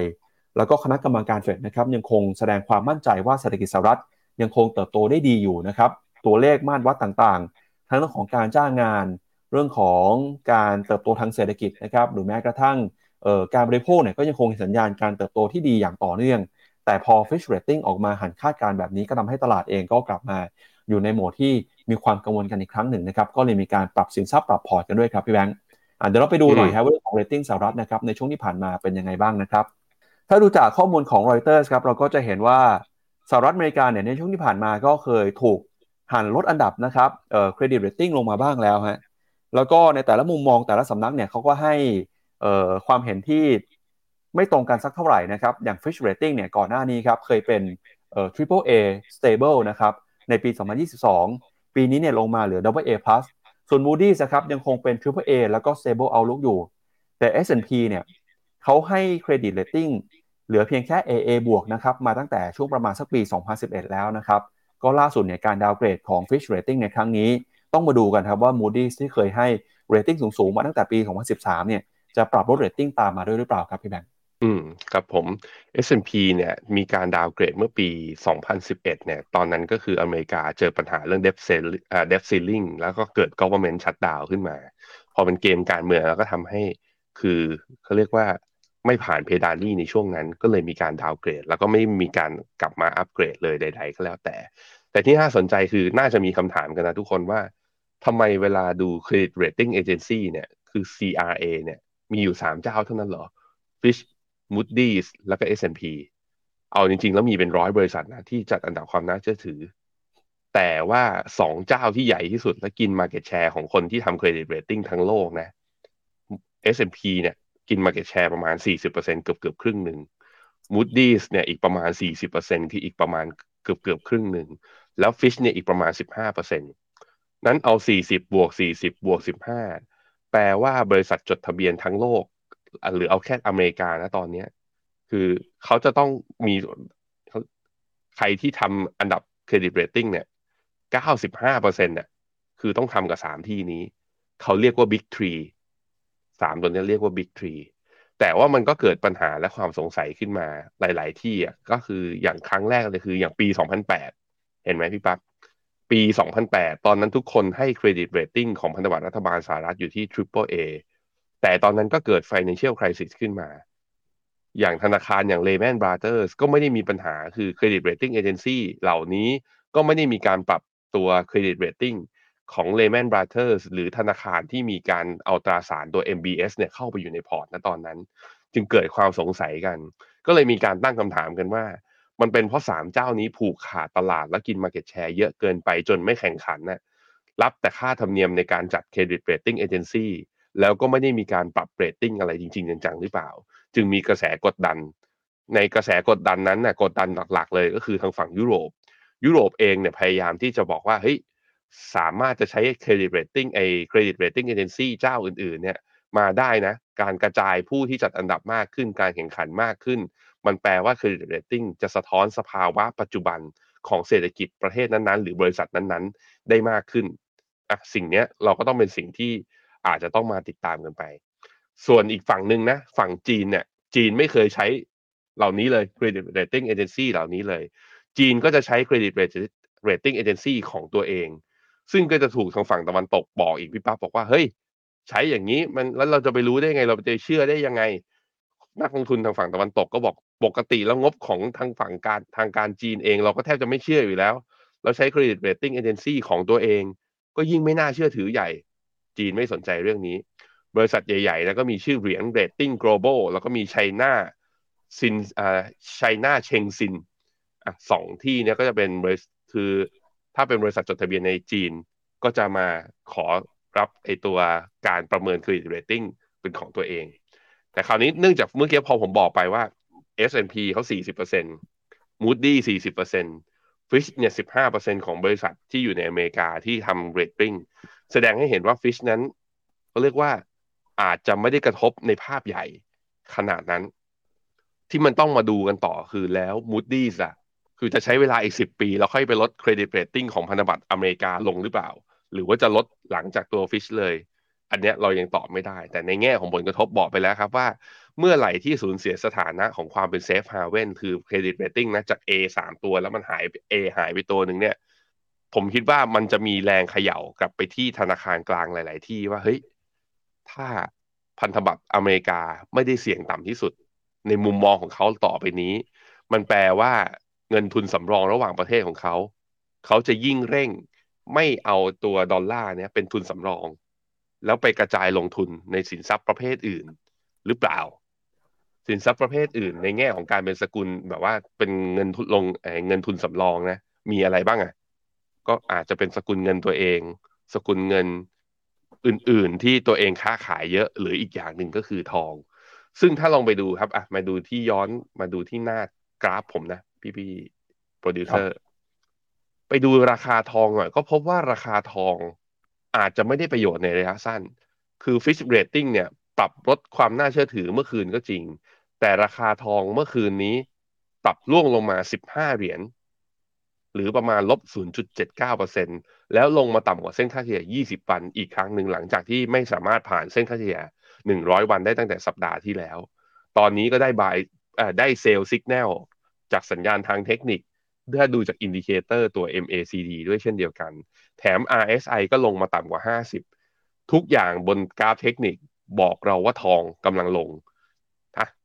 แล้วก็คณะกรรมการเฟดนะครับยังคงแสดงความมั่นใจว่าเศรษฐกิจสหรัฐยังคงเติบโตได้ดีอยู่นะครับ ตัวเลขมาตรวัดต่างๆ ทั้งเรื่องของการจ้างงาน เรื่องของการเติบโตทางเศรษฐกิจนะครับ หรือแม้กระทั่งการบริโภคเนี่ยก็ยังคงเห็นสัญญาณการเติบโตที่ดีอย่างต่อเนื่อง แต่พอ Fitch Rating ออกมาหั่นคาดการณ์แบบนี้ก็ทำให้ตลาดเองก็กลับมาอยู่ในโหมดที่มีความกังวลกันอีกครั้งหนึ่งนะครับก็เลยมีการปรับสินทรัพย์ปรับพอร์ตกันด้วยครับพี่แบงค์เดี๋ยวเราไปดูหน่อยครับว่าเรื่องของเรตติ้งสหรัฐนะครับในช่วงที่ผ่านมาเป็นยังไงบ้างนะครับถ้าดูจากข้อมูลของรอยเตอร์สครับเราก็จะเห็นว่าสหรัฐอเมริกาเนี่ยในช่วงที่ผ่านมาก็เคยถูกหั่นลดอันดับนะครับเอ่อ credit rating ลงมาบ้างแล้วฮะแล้วก็ในแต่ละมุมมองแต่ละสำนักเนี่ยเขาก็ให้เอ่อความเห็นที่ไม่ตรงกันสักเท่าไหร่นะครับอย่าง Fitch Rating เนี่ยก่อนหน้านี้ครับเคยเป็นเอ่อ Triple A Stable นะครับในปี 2022 ปีนี้เนี่ยลงมาเหลือ Double A Plus ส่วน Moody's นะครับยังคงเป็น Triple A แล้วก็ Stable Outlook อยู่ แต่ S&P เนี่ยเขาให้ credit rating เหลือเพียงแค่ AA บวกนะครับมาตั้งแต่ช่วงประมาณสักปี 2011 แล้วนะครับ ก็ล่าสุดเนี่ยการ downgrade ของ Fitch Rating ในครั้งนี้ ต้องมาดูกันครับว่า Moody's ที่เคยให้เรตติ้งสูงๆมาตั้งแต่ปี 2013 เนี่ยจะปรับลดเรตติ้งตามมาด้วยหรือเปล่าครับพี่แบงค์ อืมครับผม S&P เนี่ยมีการ downgrade เมื่อปี 2011 เนี่ยตอนนั้นก็คืออเมริกาเจอปัญหาเรื่อง debt ceiling อ่า debt ceiling แล้วก็เกิด government shutdown ขึ้นมา พอเป็นเกมการเมืองแล้วก็ทำให้คือเขาเรียกว่าไม่ผ่านเพดานหนี้ในช่วงนั้น ก็เลยมีการดาวเกรด แล้วก็ไม่มีการกลับมาอัปเกรดเลยใด ๆ ก็แล้วแต่ แต่ที่น่าสนใจคือน่าจะมีคำถามกันนะทุกคนว่าทำไมเวลาดู credit rating agency เนี่ยคือ CRA เนี่ยมีอยู่ 3 เจ้าเท่านั้นเหรอ Fitch Moody's แล้วก็ S&P เอาจริงๆ แล้วมีเป็นร้อยบริษัทนะที่จัดอันดับความน่าเชื่อถือ แต่ว่าสองเจ้าที่ใหญ่ที่สุดและกิน Market Share ของคนที่ทำ Credit Rating ทั้งโลกนะ S&P เนี่ยกิน Market Share ประมาณ 40%เกือบเกือบครึ่งหนึ่ง Moody's เนี่ยอีกประมาณ 40%คืออีกประมาณเกือบเกือบครึ่งหนึ่ง แล้ว Fitch เนี่ยอีกประมาณ 15%นั้นเอา 40 บวก 40 บวก 15 แปลว่าบริษัทจดทะเบียนทั้งโลก หรือเอาแค่อเมริกานะตอนเนี้ย คือเขาจะต้องมีใครที่ทำอันดับ credit rating เนี่ย95%เปอร์เซ็นต์เนี่ยคือต้องทำกับสามที่นี้ เขาเรียกว่า Big Three สามตัวนี้เรียกว่า Big Three แต่ว่ามันก็เกิดปัญหาและความสงสัยขึ้นมาหลาย ๆ ที่อะก็คืออย่างครั้งแรกเลยคืออย่างปี 2008 เห็นไหมพี่ปั๊บปี 2008 ตอนนั้นทุกคนให้เครดิตเรตติ้งของพันธบัตรรัฐบาลสหรัฐอยู่ที่ Triple A แต่ตอนนั้นก็เกิด Financial Crisis ขึ้นมา อย่างธนาคารอย่าง Lehman Brothers ก็ไม่ได้มีปัญหาคือ Credit Rating Agency เหล่านี้ก็ไม่ได้มีการปรับตัว Credit Rating ของ Lehman Brothers หรือธนาคารที่มีการเอาตราสารตัว MBS เนี่ยเข้าไปอยู่ในพอร์ตณตอนนั้น จึงเกิดความสงสัยกัน ก็เลยมีการตั้งคำถามกันว่า มันเป็นเพราะ 3 เจ้านี้ผูกขาดตลาดและกิน Market Share เยอะเกินไปจนไม่แข่งขันนะรับแต่ค่าธรรมเนียมในการจัด Credit Rating Agency แล้วก็ไม่ได้มีการปรับเรตติ้งอะไรจริง ๆ จังๆหรือเปล่า จึงมีกระแสกดดัน ในกระแสกดดันนั้นน่ะกดดันหลักๆ เลยก็คือทางฝั่งยุโรป ยุโรปเองเนี่ยพยายามที่จะบอกว่าเฮ้ยสามารถจะใช้ credit rating ไอ credit rating agency เจ้าอื่นๆเนี่ยมาได้นะ การกระจายผู้ที่จัดอันดับมากขึ้น การแข่งขันมากขึ้น มันแปลว่า credit rating จะสะท้อนสภาวะปัจจุบันของเศรษฐกิจประเทศนั้นๆ หรือบริษัทนั้นๆ ได้มากขึ้นอะสิ่งเนี้ยเราก็ต้องเป็นสิ่งที่ อาจจะต้องมาติดตามกันไป ส่วนอีกฝั่งหนึ่งนะ ฝั่งจีนเนี่ย จีนไม่เคยใช้เหล่านี้เลย Credit Rating Agency เหล่านี้เลย จีนก็จะใช้ Credit Rating Agency ของตัวเอง ซึ่งก็จะถูกทางฝั่งตะวันตกบอกอีกพี่ป้าบอกว่าเฮ้ย ใช้อย่างนี้มันแล้วเราจะไปรู้ได้ไงเราจะเชื่อได้ยังไง นักลงทุนทางฝั่งตะวันตกก็บอกปกติแล้วงบของทางฝั่งการทางการจีนเอง เราก็แทบจะไม่เชื่ออยู่แล้ว เราใช้ Credit Rating Agency ของตัวเอง ก็ยิ่งไม่น่าเชื่อถือใหญ่ จีนไม่สนใจเรื่องนี้ บริษัทใหญ่ๆแล้วก็มีชื่อเหรียญ Rating Global แล้วก็มีไชน่าซินอ่าไชน่าเชงซินอะสองที่เนี้ยก็จะเป็นบริษัทคือถ้าเป็นบริษัทจดทะเบียนในจีนก็จะมาขอรับไอตัวการประเมิน Credit Rating เป็นของตัวเอง แต่คราวนี้เนื่องจากเมื่อกี้พอผมบอกไปว่า S&P เขา 40% Moody 40% Fitch เนี่ย15%ของบริษัทที่อยู่ในอเมริกาที่ทำ rating แสดงให้เห็นว่า Fitch นั้นเขาเรียกว่าอาจจะไม่ได้กระทบในภาพใหญ่ขนาดนั้น ที่มันต้องมาดูกันต่อคือแล้ว Moody's อะคือจะใช้เวลาอีก10ปี แล้วค่อยไปลด credit rating ของพันธบัตรอเมริกาลงหรือเปล่า หรือว่าจะลดหลังจากตัว Fitch เลย อันเนี้ยเรายังตอบไม่ได้ แต่ในแง่ของผลกระทบบอกไปแล้วครับว่า เมื่อไหร่ที่สูญเสียสถานะของความเป็น safe haven คือ credit rating นะจาก A สามตัวแล้วมันหาย A หายไปตัวหนึ่งเนี่ย ผมคิดว่ามันจะมีแรงเขย่ากลับไปที่ธนาคารกลางหลาย ๆ ที่ว่าเฮ้ยถ้าพันธบัตรอเมริกาไม่ได้เสี่ยงต่ำที่สุด ในมุมมองของเขาต่อไปนี้ มันแปลว่าเงินทุนสำรองระหว่างประเทศของเขา เขาจะยิ่งเร่งไม่เอาตัวดอลลาร์เนี่ยเป็นทุนสำรอง แล้วไปกระจายลงทุนในสินทรัพย์ประเภทอื่น หรือเปล่า สินทรัพย์ประเภทอื่น ในแง่ของการเป็นสกุลแบบว่าเป็นเงินทุนลงเงินทุนสำรองนะ มีอะไรบ้างอะ ก็อาจจะเป็นสกุลเงินตัวเอง สกุลเงินอื่น ๆ ที่ตัวเองค้าขายเยอะ หรืออีกอย่างหนึ่งก็คือทอง ซึ่งถ้าลองไปดูครับอะมาดูที่ย้อนมาดูที่หน้ากราฟผมนะ พี่พี่โปรดิวเซอร์ไปดูราคาทองหน่อย ก็พบว่าราคาทองอาจจะไม่ได้ประโยชน์ในระยะสั้น คือ Fitch Rating เนี่ย ปรับลดความน่าเชื่อถือเมื่อคืนก็จริง แต่ราคาทองเมื่อคืนนี้ปรับร่วงลงมา 15 เหรียญหรือประมาณลบ 0.79%แล้วลงมาต่ำกว่าเส้นค่าเฉลี่ย 20 วันอีกครั้งหนึ่งหลังจากที่ไม่สามารถผ่านเส้นค่าเฉลี่ย 100 วันได้ตั้งแต่สัปดาห์ที่แล้ว ตอนนี้ก็ได้ buy ได้ sell สัญญาณจากสัญญาณทางเทคนิคถ้าดูจาก indicator ตัว MACD ด้วยเช่นเดียวกัน แถม RSI ก็ลงมาต่ำกว่า 50 ทุกอย่างบนกราฟเทคนิคบอกเราว่าทองกำลังลง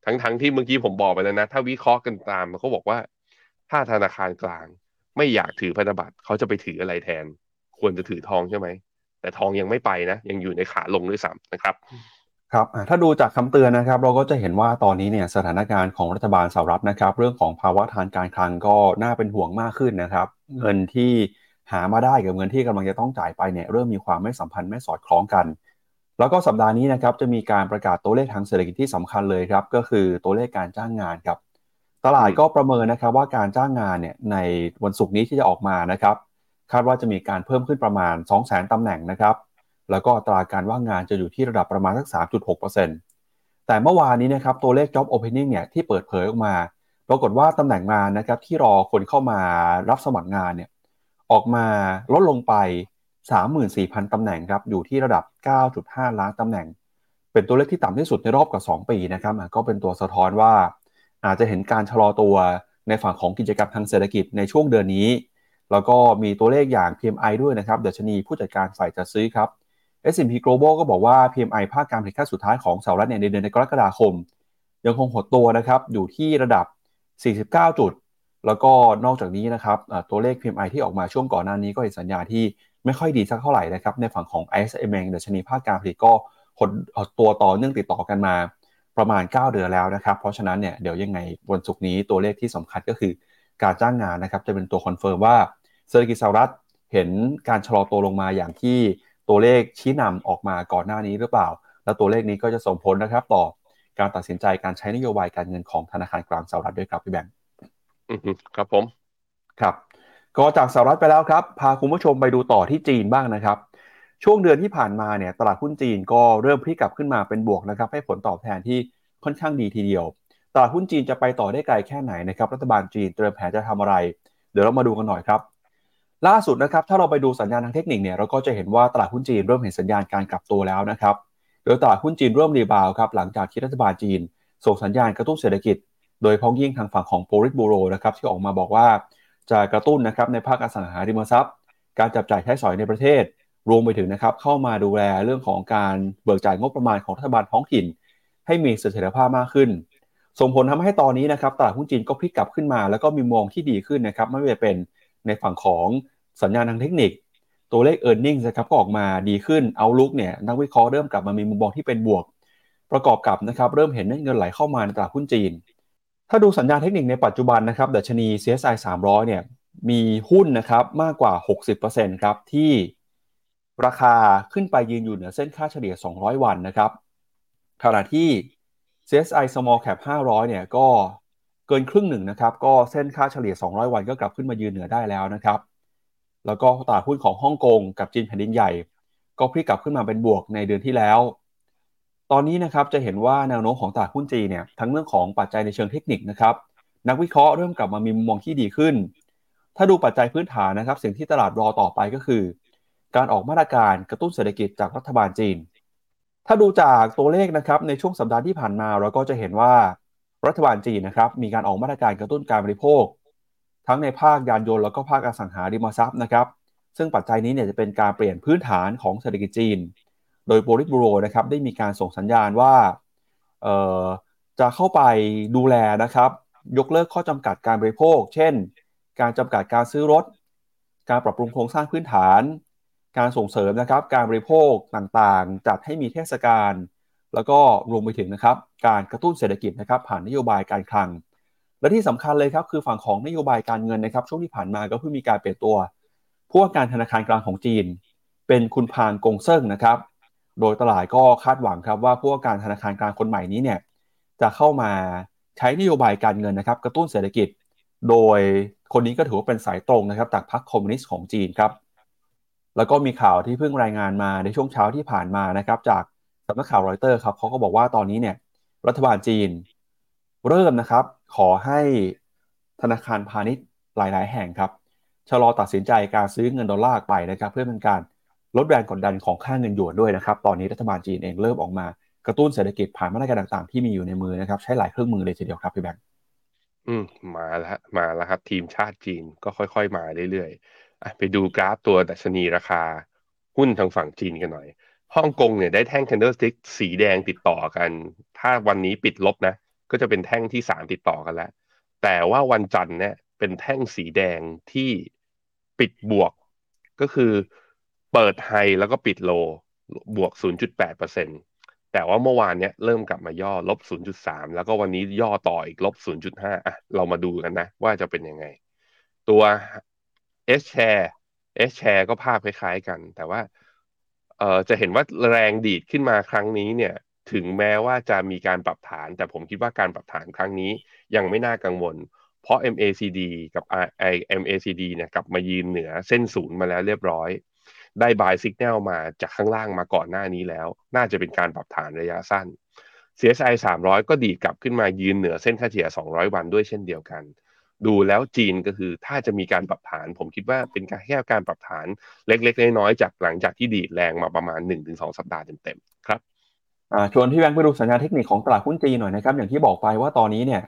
ทั้งทั้งที่เมื่อกี้ผมบอกไปแล้วนะ ถ้าวิเคราะห์กันตามเขาบอกว่า ถ้าธนาคารกลางไม่อยากถือพันธบัตรเขาจะไปถืออะไรแทน ควรจะถือทองใช่ไหม แต่ทองยังไม่ไปนะ ยังอยู่ในขาลงด้วยซ้ำนะครับ ครับถ้าดูจากคำเตือนนะครับ เราก็จะเห็นว่าตอนนี้เนี่ยสถานการณ์ของรัฐบาลสหรัฐนะครับ เรื่องของภาวะทางการคลังก็น่าเป็นห่วงมากขึ้นนะครับ เงินที่หามาได้กับเงินที่กำลังจะต้องจ่ายไปเนี่ยเริ่มมีความไม่สัมพันธ์ไม่สอดคล้องกัน แล้วก็สัปดาห์นี้นะครับจะมีการประกาศตัวเลขทางเศรษฐกิจที่สำคัญเลยครับ ก็คือตัวเลขการจ้างงานครับ ตลาดก็ประเมินนะครับว่าการจ้างงานเนี่ยในวันศุกร์นี้ที่จะออกมานะครับ คาดว่าจะมีการเพิ่มขึ้นประมาณ2 0 0 0 0 0ตำแหน่งนะครับ แล้วก็ตราการว่างงานจะอยู่ที่ระดับประมาณสัก 3.6%แต่เมื่อวานนี้นะครับตัวเลข job opening เนี่ยที่เปิดเผยออกมา ปรากฏว่าตำแหน่งงานนะครับที่รอคนเข้ามารับสมัครงานเนี่ยออกมาลดลงไป 34,000 ตำแหน่งครับอยู่ที่ระดับ 9.5 ล้านตำแหน่ง เป็นตัวเลขที่ต่ำที่สุดในรอบกว่า 2 ปีนะครับก็เป็นตัวสะท้อนว่า อาจจะเห็นการชะลอตัวในฝั่งของกิจกรรมทางเศรษฐกิจในช่วงเดือนนี้ แล้วก็มีตัวเลขอย่าง PMI ด้วยนะครับเดชนีผู้จัดการฝ่ายจัดซื้อครับ S&P Global ก็บอกว่า PMI ภาคการผลิตขั้นสุดท้ายของสหรัฐในเดือนในกรกฎาคม ยังคงหดตัวนะครับอยู่ที่ระดับ 49 จุด แล้วก็นอกจากนี้นะครับตัวเลข PMI ที่ออกมาช่วงก่อนหน้านี้ก็เห็นสัญญาณที่ ไม่ค่อยดีสักเท่าไหร่นะครับ ในฝั่งของ ISM ดัชนีภาคการผลิตก็หดตัวต่อเนื่องติดต่อกันมาประมาณ 9 เดือนแล้วนะครับ เพราะฉะนั้นเนี่ยเดี๋ยวยังไงวันศุกร์นี้ตัวเลขที่สำคัญก็คือการจ้างงานนะครับ จะเป็นตัว confirm ว่าเศรษฐกิจสหรัฐเห็นการชะลอตัวลงมาอย่างที่ตัวเลขชี้นำออกมาก่อนหน้านี้หรือเปล่า แล้วตัวเลขนี้ก็จะส่งผลนะครับต่อการตัดสินใจการใช้นโยบายการเงินของธนาคารกลางสหรัฐด้วยครับพี่แบงค์ครับผมครับ ก็จากสหรัฐไปแล้วครับ พาคุณผู้ชมไปดูต่อที่จีนบ้างนะครับ ช่วงเดือนที่ผ่านมาเนี่ยตลาดหุ้นจีนก็เริ่มพลิกกลับขึ้นมาเป็นบวกนะครับ ให้ผลตอบแทนที่ค่อนข้างดีทีเดียว ตลาดหุ้นจีนจะไปต่อได้ไกลแค่ไหนนะครับ รัฐบาลจีนเตรียมแผนจะทำอะไร เดี๋ยวเรามาดูกันหน่อยครับ ล่าสุดนะครับ ถ้าเราไปดูสัญญาณทางเทคนิคเนี่ยเราก็จะเห็นว่าตลาดหุ้นจีนเริ่มเห็นสัญญาณการกลับตัวแล้วนะครับ โดยตลาดหุ้นจีนเริ่มรีบาวครับหลังจากที่รัฐบาลจีน ส่งสัญญาณกระตุ้นเศรษฐกิจ โดยพ้องยิ่งทางฝั่งของโพลิตบูโรนะครับที่ออกมาบอกว่า จะกระตุ้นนะครับในภาคอสังหาริมทรัพย์ การจับจ่ายใช้สอยในประเทศ รวมไปถึงนะครับเข้ามาดูแลเรื่องของการเบิกจ่ายงบประมาณของรัฐบาลท้องถิ่น ให้มีเสถียรภาพมากขึ้น ส่งผลทำให้ตอนนี้นะครับตลาดหุ้นจีนก็พลิกกลับขึ้นมา แล้วก็มีมองที่ดีขึ้นนะครับไม่ว่าจะเป็นในฝั่งของสัญญาณทางเทคนิค ตัวเลข e a r n i n g นะครับก็ออกมาดีขึ้นเอาลุกเนี่ยนักวิเคราะห์เริ่มกลับมามีมุมมองที่เป็นบวก ประกอบกับนะครับเริ่มเห็นเงินไหลเข้ามาในตลาดหุ้นจีน ถ้าดูสัญญาณเทคนิคในปัจจุบันนะครับดัชนี CSI 300 เนี่ยมีหุ้นนะครับมากกว่า 60%ครับที่ราคาขึ้นไปยืนอยู่เหนือเส้นค่าเฉลี่ย 200 วันนะครับขณะที่ CSI Small Cap 500 เนี่ยก็เกินครึ่งหนึ่งนะครับ ก็เส้นค่าเฉลี่ย 200 วันก็กลับขึ้นมายืนเหนือได้แล้วนะครับ แล้วก็ตลาดหุ้นของฮ่องกงกับจีนแผ่นดินใหญ่ ก็พลิกกลับขึ้นมาเป็นบวกในเดือนที่แล้ว ตอนนี้นะครับจะเห็นว่าแนวโน้มของตลาดหุ้นจีนเนี่ยทั้งเรื่องของปัจจัยในเชิงเทคนิคนะครับนักวิเคราะห์เริ่มกลับมามีมุมมองที่ดีขึ้น ถ้าดูปัจจัยพื้นฐานนะครับ สิ่งที่ตลาดรอต่อไปก็คือ การออกมาตรการกระตุ้นเศรษฐกิจจากรัฐบาลจีน ถ้าดูจากตัวเลขนะครับในช่วงสัปดาห์ที่ผ่านมาเราก็จะเห็นว่ารัฐบาลจีนนะครับมีการออกมาตรการกระตุ้นการบริโภค ทั้งในภาคยานยนต์แล้วก็ภาคอสังหาริมทรัพย์นะครับ ซึ่งปัจจัยนี้เนี่ยจะเป็นการเปลี่ยนพื้นฐานของเศรษฐกิจจีน โดยโบริสบูโรนะครับได้มีการส่งสัญญาณว่าจะเข้าไปดูแลนะครับ ยกเลิกข้อจำกัดการบริโภค เช่น การจำกัดการซื้อรถ การปรับปรุงโครงสร้างพื้นฐาน การส่งเสริมนะครับ การบริโภคต่างๆ จัดให้มีเทศกาลแล้วก็รวมไปถึงนะครับ การกระตุ้นเศรษฐกิจนะครับ ผ่านนโยบายการคลัง และที่สำคัญเลยครับคือฝั่งของนโยบายการเงินนะครับ ช่วงที่ผ่านมาก็เพิ่งมีการเปลี่ยนตัวผู้ว่าการธนาคารกลางของจีน เป็นคุณพานกงเซิ่งนะครับ โดยตลาดก็คาดหวังครับว่าผู้ว่าการธนาคารกลางคนใหม่นี้เนี่ยจะเข้ามาใช้นโยบายการเงินนะครับ กระตุ้นเศรษฐกิจ โดยคนนี้ก็ถือว่าเป็นสายตรงนะครับจากพรรคคอมมิวนิสต์ของจีนครับ แล้วก็มีข่าวที่เพิ่งรายงานมาในช่วงเช้าที่ผ่านมานะครับจากสำนักข่าวรอยเตอร์ครับเขาก็บอกว่าตอนนี้เนี่ยรัฐบาลจีน เริ่มนะครับ ขอให้ธนาคารพาณิชย์หลาย ๆ แห่งครับชะลอตัดสินใจการซื้อเงินดอลลาร์ไปนะครับ เพื่อเป็นการ ลดแรงกดดันของค่าเงินหยวนด้วยนะครับ ตอนนี้รัฐบาลจีนเองเริ่มออกมากระตุ้นเศรษฐกิจผ่านมาตรการต่างๆ ที่มีอยู่ในมือนะครับใช้หลายเครื่องมือเลยทีเดียวครับพี่แบงค์อืมมาแล้วมาแล้วครับ ทีมชาติจีนก็ค่อยๆ มาเรื่อยๆไปดูกราฟตัวดัชนีราคา หุ้นทางฝั่งจีนกันหน่อยฮ่องกงเนี่ยได้แท่ง candlestick สีแดงติดต่อกัน ถ้าวันนี้ปิดลบนะ ก็จะเป็นแท่งที่สามติดต่อกันแล้ว แต่ว่าวันจันทร์เนี่ยเป็นแท่งสีแดงที่ปิดบวก ก็คือ เปิดไฮแล้วก็ปิดโล บวก 0.8%แต่ว่าเมื่อวานเนี้ยเริ่มกลับมาย่อลบ 0.3 แล้วก็วันนี้ย่อต่ออีกลบ 0.5อะเรามาดูกันนะ ว่าจะเป็นยังไง ตัว S share S share ก็ภาพคล้ายๆกัน แต่ว่าเอ่อจะเห็นว่าแรงดีดขึ้นมาครั้งนี้เนี่ย ถึงแม้ว่าจะมีการปรับฐาน แต่ผมคิดว่าการปรับฐานครั้งนี้ยังไม่น่ากังวล เพราะ MACD กับ I MACD เนี่ยกลับมายืนเหนือเส้นศูนย์มาแล้วเรียบร้อย ได้บายสัญญาณมาจากข้างล่างมาก่อนหน้านี้แล้ว น่าจะเป็นการปรับฐานระยะสั้น CSI 300 ก็ดีดกลับขึ้นมายืนเหนือเส้นค่าเฉลี่ย 200 วันด้วยเช่นเดียวกัน ดูแล้วจีนก็คือถ้าจะมีการปรับฐาน ผมคิดว่าเป็นการแค่การปรับฐานเล็กๆ น้อยๆจากหลังจากที่ดีดแรงมาประมาณ 1-2 สัปดาห์เต็มๆครับชวนพี่แบงค์ไปดูสัญญาณเทคนิคของตลาดหุ้นจีนหน่อยนะครับ อย่างที่บอกไปว่าตอนนี้เนี่ย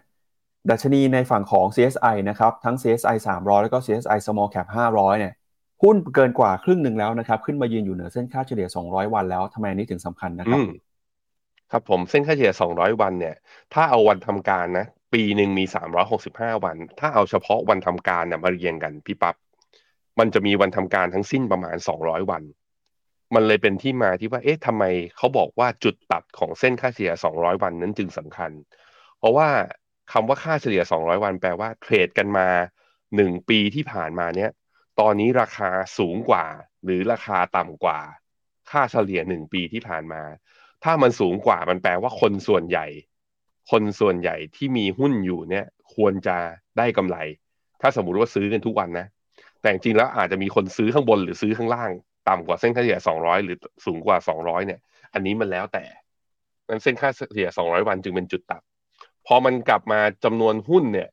ดัชนีในฝั่งของ CSI นะครับ ทั้ง CSI 300 แล้วก็ CSI Small Cap 500 เนี่ย หุ้นเกินกว่าครึ่งหนึ่งแล้วนะครับ ขึ้นมายืนอยู่เหนือเส้นค่าเฉลี่ย 200 วันแล้วทำไมนี้ถึงสำคัญนะครับครับผมเส้นค่าเฉลี่ย 200 วันเนี่ย ถ้าเอาวันทำการนะ ปีหนึ่งมี 365 วัน ถ้าเอาเฉพาะวันทำการเนี่ยมาเรียงกันพี่ปับ๊บมันจะมีวันทำการทั้งสิ้นประมาณ 200 วัน มันเลยเป็นที่มาที่ว่า เอ๊ะทำไมเขาบอกว่าจุดตัดของเส้นค่าเฉลี่ย 200 วันนั้นจึงสำคัญ เพราะว่าคำว่าค่าเฉลี่ย 200 วัน แปลว่าเทรดกันมา 1 ปีที่ผ่านมาเนี้ย ตอนนี้ราคาสูงกว่า หรือราคาต่ำกว่า ค่าเฉลี่ย1ปีที่ผ่านมา ถ้ามันสูงกว่ามันแปลว่าคนส่วนใหญ่ คนส่วนใหญ่ที่มีหุ้นอยู่เนี่ย ควรจะได้กำไร ถ้าสมมุติว่าซื้อกันทุกวันนะ แต่จริงแล้วอาจจะมีคนซื้อข้างบนหรือซื้อข้างล่าง ต่ำกว่าเส้นค่าเฉลี่ย 200 หรือสูงกว่า 200 เนี่ย อันนี้มันแล้วแต่นั้นเส้นค่าเฉลี่ย 200 วันจึงเป็นจุดตัดพอมันกลับมาจำนวนหุ้นเนี่ย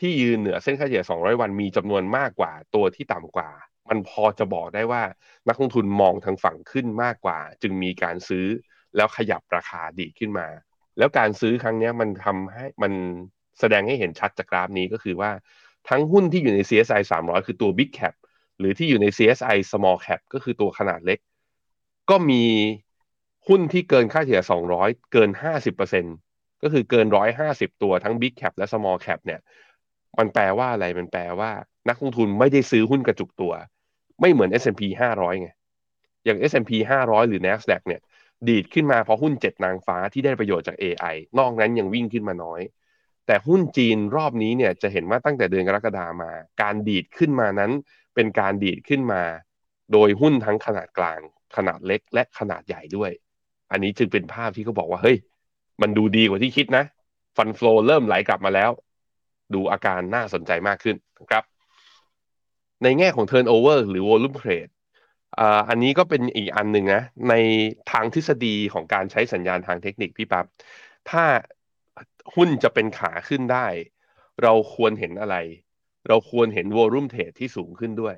ที่ยืนเหนือเส้นค่าเฉลี่ย 200 วันมีจำนวนมากกว่าตัวที่ต่ำกว่า มันพอจะบอกได้ว่านักลงทุนมองทางฝั่งขึ้นมากกว่า จึงมีการซื้อแล้วขยับราคาดีขึ้นมา แล้วการซื้อครั้งนี้มันทำให้มันแสดงให้เห็นชัดจากกราฟนี้ก็คือว่าทั้งหุ้นที่อยู่ใน CSI 300 คือตัว Big Cap หรือที่อยู่ใน CSI Small Cap ก็คือตัวขนาดเล็ก ก็มีหุ้นที่เกินค่าเฉลี่ย 200 เกิน 50%ก็คือเกิน 150 ตัวทั้ง Big Cap และ Small Cap เนี่ย มันแปลว่าอะไรมันแปลว่า นักลงทุนไม่ได้ซื้อหุ้นกระจุกตัว ไม่เหมือน S&P 500 ไง อย่าง S&P 500 หรือ NASDAQ เนี่ย ดีดขึ้นมาเพราะหุ้นเจ็ดนางฟ้าที่ได้ประโยชน์จาก AI นอกนั้นยังวิ่งขึ้นมาน้อย แต่หุ้นจีนรอบนี้เนี่ยจะเห็นว่าตั้งแต่เดือนกรกฎามา การดีดขึ้นมานั้น เป็นการดีดขึ้นมา โดยหุ้นทั้งขนาดกลาง ขนาดเล็ก และขนาดใหญ่ด้วย อันนี้จึงเป็นภาพที่เขาบอกว่าเฮ้ยมันดูดีกว่าที่คิดนะฟันฟลอเริ่มไหลกลับมาแล้ว ดูอาการน่าสนใจมากขึ้นครับ ในแง่ของ turnover หรือ volume trade อันนี้ก็เป็นอีกอันหนึ่งนะ ในทางทฤษฎีของการใช้สัญญาณทางเทคนิคพี่ปับ๊บถ้าหุ้นจะเป็นขาขึ้นได้ เราควรเห็นอะไร เราควรเห็นวอลุ่มเทรดที่สูงขึ้นด้วย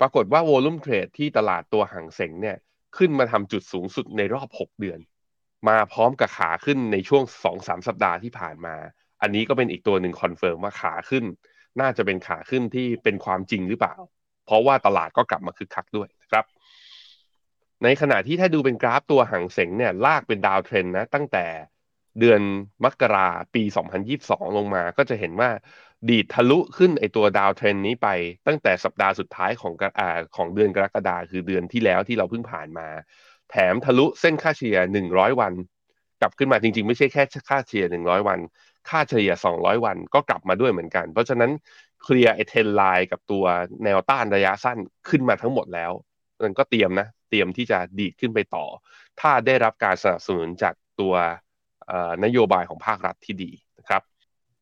ปรากฏว่าวอลุ่มเทรดที่ตลาดตัวห่างเสงเนี่ยขึ้นมาทำจุดสูงสุดในรอบ 6 เดือน มาพร้อมกับขาขึ้นในช่วง 2-3 สัปดาห์ที่ผ่านมา อันนี้ก็เป็นอีกตัวหนึ่ง confirm ว่าขาขึ้น น่าจะเป็นขาขึ้นที่เป็นความจริงหรือเปล่า เพราะว่าตลาดก็กลับมาคึกคักด้วยนะครับ ในขณะที่ถ้าดูเป็นกราฟตัวฮั่งเส็งเนี่ยลากเป็น downtrend นะตั้งแต่เดือนมกราปี 2022 ลงมาก็จะเห็นว่าดีดทะลุขึ้นไอตัว downtrend นี้ไป ตั้งแต่สัปดาห์สุดท้ายของอ่าของเดือนกรกฎาคือเดือนที่แล้วที่เราเพิ่งผ่านมา แถมทะลุเส้นค่าเฉลี่ย100 วัน กลับขึ้นมาจริง ๆ ไม่ใช่แค่ค่าเฉลี่ย100 วัน ค่าเฉลี่ย 200 วันก็กลับมาด้วยเหมือนกัน เพราะฉะนั้นเคลียร์ไอเทนไลน์กับตัวแนวต้านระยะสั้นขึ้นมาทั้งหมดแล้วมันก็เตรียมนะ เตรียมที่จะดีดขึ้นไปต่อ ถ้าได้รับการสนับสนุนจากตัวนโยบายของภาครัฐที่ดีนะครับ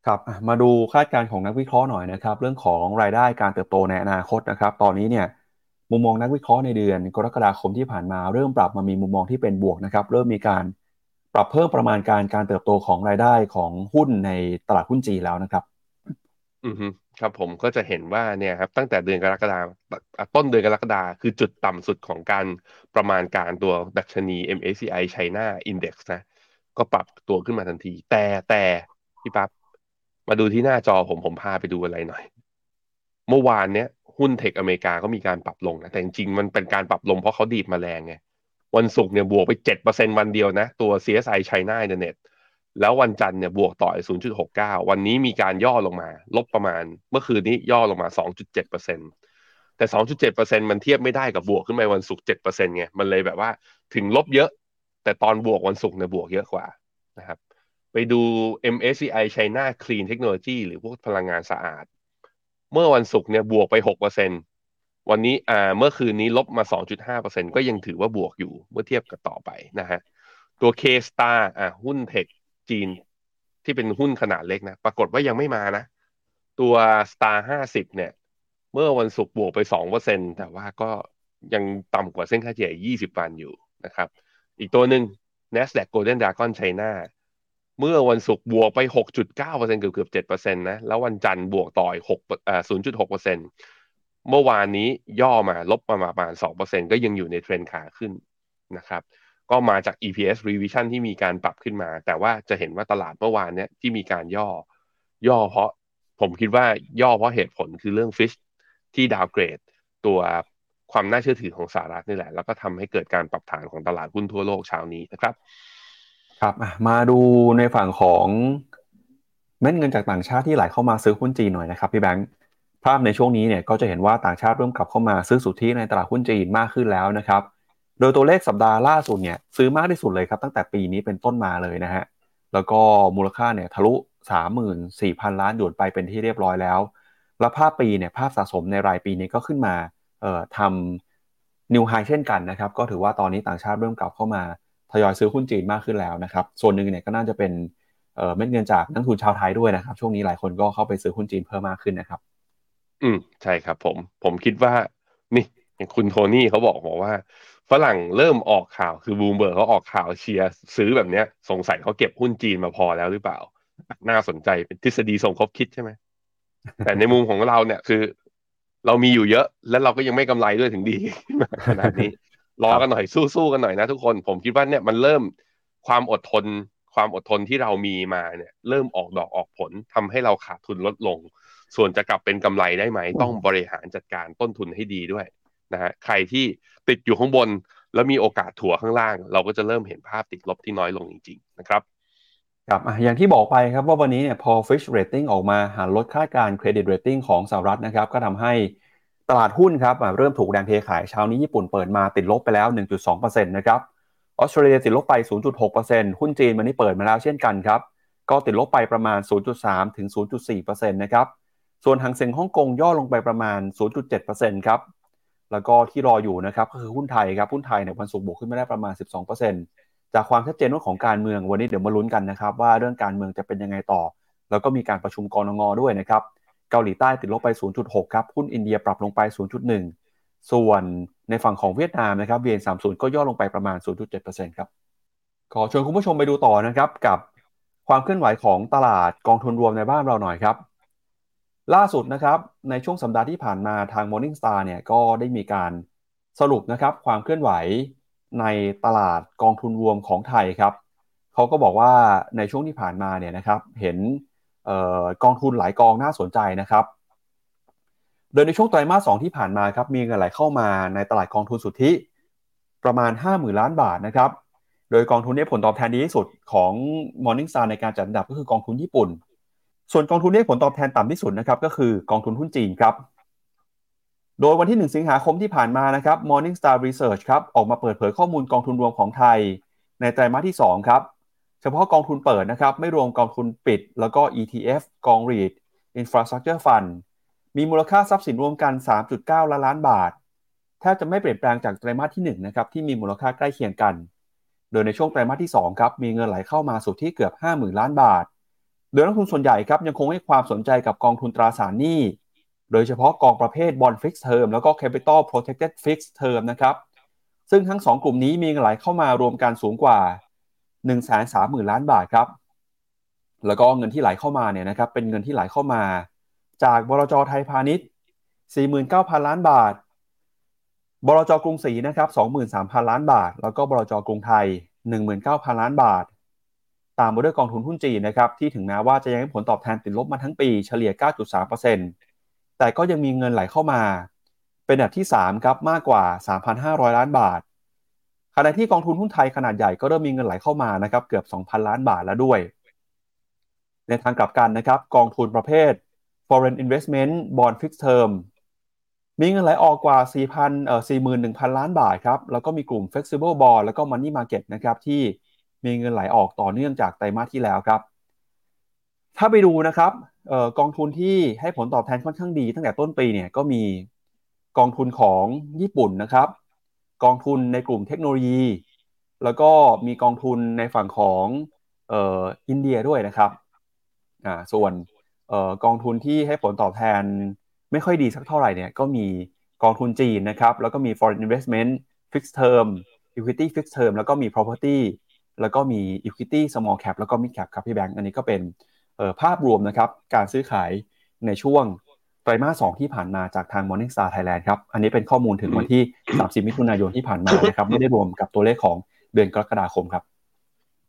ครับมาดูคาดการณ์ของนักวิเคราะห์หน่อยนะครับ เรื่องของรายได้การเติบโตในอนาคตนะครับ ตอนนี้เนี่ยมุมมองนักวิเคราะห์ในเดือน กรกฎาคมที่ผ่านมาเริ่มปรับมามีมุมมองที่เป็นบวกนะครับ เริ่มมีการ ปรับเพิ่มประมาณการการเติบโตของรายได้ของหุ้นในตลาดหุ้นจีนแล้วนะครับ อือครับผมก็จะเห็นว่าเนี่ยครับตั้งแต่เดือนกรกฎาต้นเดือนกรกฎาคือจุดต่ำสุดของการประมาณการตัวดัชนี MSCI China Index นะก็ปรับตัวขึ้นมาทันที แต่แต่พี่ปั๊บมาดูที่หน้าจอผมผมพาไปดูอะไรหน่อย เมื่อวานเนี้ยหุ้นเทคอเมริกาก็มีการปรับลงนะแต่จริงๆมันเป็นการปรับลงเพราะเขาดีดมาแรงไง วันศุกร์เนี่ยบวกไปเจ็ดเปอร์เซ็นวันเดียวนะ ตัว CSI China Internet แล้ววันจันทร์เนี่ยบวกต่อ 0.69 วันนี้มีการย่อลงมา ลบประมาณ เมื่อคืนนี้ย่อลงมา 2.7%แต่ 2.7%มันเทียบไม่ได้กับบวกขึ้นไปวันศุกร์7%ไง มันเลยแบบว่าถึงลบเยอะ แต่ตอนบวกวันศุกร์เนี่ยบวกเยอะกว่านะครับ ไปดู MSCI China Clean Technology หรือพวกพลังงานสะอาด เมื่อวันศุกร์เนี่ยบวกไป 6% วันนี้อ่าเมื่อคืนนี้ลบมา 2.5%ก็ยังถือว่าบวกอยู่เมื่อเทียบกับต่อไปนะฮะตัว K-Star อ่าหุ้นเทคจีน ที่เป็นหุ้นขนาดเล็กนะ ปรากฏว่ายังไม่มานะ ตัว Star 50 เนี่ย เมื่อวันศุกร์บวกไป 2%แต่ว่าก็ยังต่ำกว่าเส้นค่าเฉลี่ย20 วันอยู่นะครับ อีกตัวหนึ่ง NASDAQ Golden Dragon China เมื่อวันศุกร์บวกไป 6.9%เกือบเกือบ7%นะ แล้ววันจันทร์บวกต่อย6อ่า0.6% เมื่อวานนี้ย่อมาลบประมาณ 2%ก็ยังอยู่ในเทรนขาขึ้นนะครับก็มาจาก EPS revision ที่มีการปรับขึ้นมา แต่ว่าจะเห็นว่าตลาดเมื่อวานเนี้ยที่มีการย่อย่อเพราะผมคิดว่าย่อเพราะเหตุผลคือเรื่องฟิชที่ดาวเกรด ตัวความน่าเชื่อถือของสหรัฐนี่แหละ แล้วก็ทำให้เกิดการปรับฐานของตลาดหุ้นทั่วโลกเช้านี้นะครับ ครับมาดูในฝั่งของเม็ดเงินจากต่างชาติที่ไหลเข้ามาซื้อหุ้นจีนหน่อยนะครับพี่แบงค์ ภาพในช่วงนี้เนี่ยก็จะเห็นว่าต่างชาติเริ่มกลับเข้ามาซื้อสุทธิในตลาดหุ้นจีนมากขึ้นแล้วนะครับ โดยตัวเลขสัปดาห์ล่าสุดเนี่ยซื้อมากที่สุดเลยครับตั้งแต่ปีนี้เป็นต้นมาเลยนะฮะ แล้วก็มูลค่าเนี่ยทะลุ 34,000 ล้านหยวนไปเป็นที่เรียบร้อยแล้ว แล้วภาพปีเนี่ยภาพสะสมในรายปีนี้ก็ขึ้นมาเอ่อทำ new high เช่นกันนะครับ ก็ถือว่าตอนนี้ต่างชาติเริ่มกลับเข้ามาทยอยซื้อหุ้นจีนมากขึ้นแล้วนะครับ ส่วนหนึ่งเนี่ยก็น่าจะเป็นเอ่อเม็ดเงินจากนักลงทุนชาวไทยด้วยนะครับ ช่วงนี้หลายคนก็เข้าไปซื้อหุ้นจีนเพิ่มมากขึ้นนะครับ อืมใช่ครับ ผม ผมคิดว่า นี่อย่างคุณโทนี่เขาบอกบอกว่า ฝรั่งเริ่มออกข่าวคือบูมเบิร์กเขาออกข่าวเชียร์ซื้อแบบเนี้ย สงสัยเขาเก็บหุ้นจีนมาพอแล้วหรือเปล่า น่าสนใจเป็นทฤษฎีสมคบคิดใช่ไหมแต่ในมุมของเราเนี่ยคือ เรามีอยู่เยอะ แล้วเราก็ยังไม่กำไรด้วยถึงดีขนาดนี้ รอกันหน่อยสู้ๆกันหน่อยนะทุกคน ผมคิดว่าเนี่ยมันเริ่มความอดทนความอดทนที่เรามีมาเนี่ย เริ่มออกดอกออกผลทำให้เราขาดทุนลดลง ส่วนจะกลับเป็นกำไรได้ไหม ต้องบริหารจัดการต้นทุนให้ดีด้วยนะฮะใครที่ติดอยู่ข้างบน แล้วมีโอกาสถัวข้างล่าง เราก็จะเริ่มเห็นภาพติดลบที่น้อยลงจริง ๆ นะครับครับอย่างที่บอกไปครับว่าวันนี้เนี่ยพอ Fitch Rating ออกมาหั่นลดค่าการ credit rating ของสหรัฐนะครับ ก็ทำให้ตลาดหุ้นครับเริ่มถูกแรงเทขายเช้านี้ญี่ปุ่นเปิดมาติดลบไปแล้ว 1.2%นะครับออสเตรเลียติดลบไป 0.6%หุ้นจีนวันนี้เปิดมาแล้วเช่นกันครับ ก็ติดลบไปประมาณ 0.3 ถึง 0.4%นะครับ ส่วนฮั่งเส็งฮ่องกงย่อลงไปประมาณ 0.7%ครับ แล้วก็ที่รออยู่นะครับก็คือหุ้นไทยครับ หุ้นไทยเนี่ยวันศุกร์บวกขึ้นมาได้ประมาณ 12%จากความชัดเจนเรื่องของการเมืองวันนี้เดี๋ยวมาลุ้นกันนะครับ ว่าเรื่องการเมืองจะเป็นยังไงต่อ แล้วก็มีการประชุมกรงงด้วยนะครับ เกาหลีใต้ติดลบไป 0.6 ครับ หุ้นอินเดียปรับลงไป 0.1 ส่วนในฝั่งของเวียดนามนะครับ VN30 ก็ย่อลงไปประมาณ 0.7%ครับ ขอชวนคุณผู้ชมไปดูต่อนะครับกับความเคลื่อนไหวของตลาดกองทุนรวมในบ้านเราหน่อยครับ ล่าสุดนะครับในช่วงสัปดาห์ที่ผ่านมาทาง Morningstar เนี่ยก็ได้มีการสรุปนะครับความเคลื่อนไหวในตลาดกองทุนรวมของไทยครับเขาก็บอกว่าในช่วงที่ผ่านมาเนี่ยนะครับเห็นกองทุนหลายกองน่าสนใจนะครับ โดยในช่วงไตรมาสสที่ผ่านมาครับมีเงินไหลเข้ามาในตลาดกองทุนสุทธิประมาณ 50,000 ล้านบาทนะครับ โดยกองทุนนี้ผลตอบแทนดีที่สุดของ Morningstar ในการจัดอันดับก็คือกองทุนญี่ปุ่น ส่วนกองทุนที่ผลตอบแทนต่ำที่สุดนะครับก็คือกองทุนหุ้นจีนครับ โดยวันที่ 1 สิงหาคมที่ผ่านมานะครับ Morningstar Research ครับออกมาเปิดเผยข้อมูลกองทุนรวมของไทย ในไตรมาสที่ 2 ครับ เฉพาะกองทุนเปิดนะครับไม่รวมกองทุนปิด แล้วก็ ETF กอง REIT Infrastructure Fund มีมูลค่าทรัพย์สินรวมกัน 3.9 ล้านล้านบาทแทบจะไม่เปลี่ยนแปลงจากไตรมาสที่1นะครับที่มีมูลค่าใกล้เคียงกัน โดยในช่วงไตรมาสที่2ครับมีเงินไหลเข้ามาสู่ที่เกือบ 50,000 ล้านบาท โดยนักทุนส่วนใหญ่ครับยังคงให้ความสนใจกับกองทุนตราสารหนี้ โดยเฉพาะกองประเภท Bond Fixed Term แล้วก็ Capital Protected Fixed Term นะครับซึ่งทั้ง 2 กลุ่มนี้มีเงินไหลเข้ามารวมกันสูงกว่า 130,000 ล้านบาทครับ แล้วก็เงินที่ไหลเข้ามาเนี่ยนะครับเป็นเงินที่ไหลเข้ามา จากบลจไทยพาณิชย์ 49,000 ล้านบาทบลจกรุงศรีนะครับ23,000 ล้านบาท แล้วก็บลจกรุงไทย 19,000 ล้านบาท ตามมาด้วยกองทุนหุ้นจีนนะครับที่ถึงแม้ว่าจะยังให้ผลตอบแทนติดลบมาทั้งปีเฉลี่ย 9.3%แต่ก็ยังมีเงินไหลเข้ามา เป็นอันดับที่ 3 ครับมากกว่า 3,500 ล้านบาท ขณะที่กองทุนหุ้นไทยขนาดใหญ่ก็เริ่มมีเงินไหลเข้ามานะครับเกือบ 2,000 ล้านบาทแล้วด้วย ในทางกลับกันนะครับกองทุนประเภท foreign investment bond fixed term มีเงินไหลออกกว่า 4,000เอ่อ41,000 ล้านบาทครับ แล้วก็มีกลุ่ม flexible bond แล้วก็ money market นะครับ ที่ มีเงินไหลออกต่อเนื่องจากไตรมาสที่แล้วครับ ถ้าไปดูนะครับออกองทุนที่ให้ผลตอบแทนค่อนข้างดี ตั้งแต่ต้นปีเนี่ยก็มีกองทุนของญี่ปุ่นนะครับ กองทุนในกลุ่มเทคโนโลยี แล้วก็มีกองทุนในฝั่งของอออินเดียด้วยนะครับอ่าส่วนออกองทุนที่ให้ผลตอบแทนไม่ค่อยดีสักเท่าไหร่เนี่ยก็มีกองทุนจีนนะครับ แล้วก็มี foreign investment fixed term equity fixed term แล้วก็มี property แล้วก็มี equity small cap แล้วก็ mid cap ครับพี่แบงค์อันนี้ก็เป็นภาพรวมนะครับการซื้อขายในช่วงไตรมาสสที่ผ่านมาจากทาง Morningstar Thailand ครับ อันนี้เป็นข้อมูลถึงวันที่ 30 มิถุนายนที่ผ่านมานะครับ ไม่ได้รวมกับตัวเลขของเดือนกรกฎาคมครับ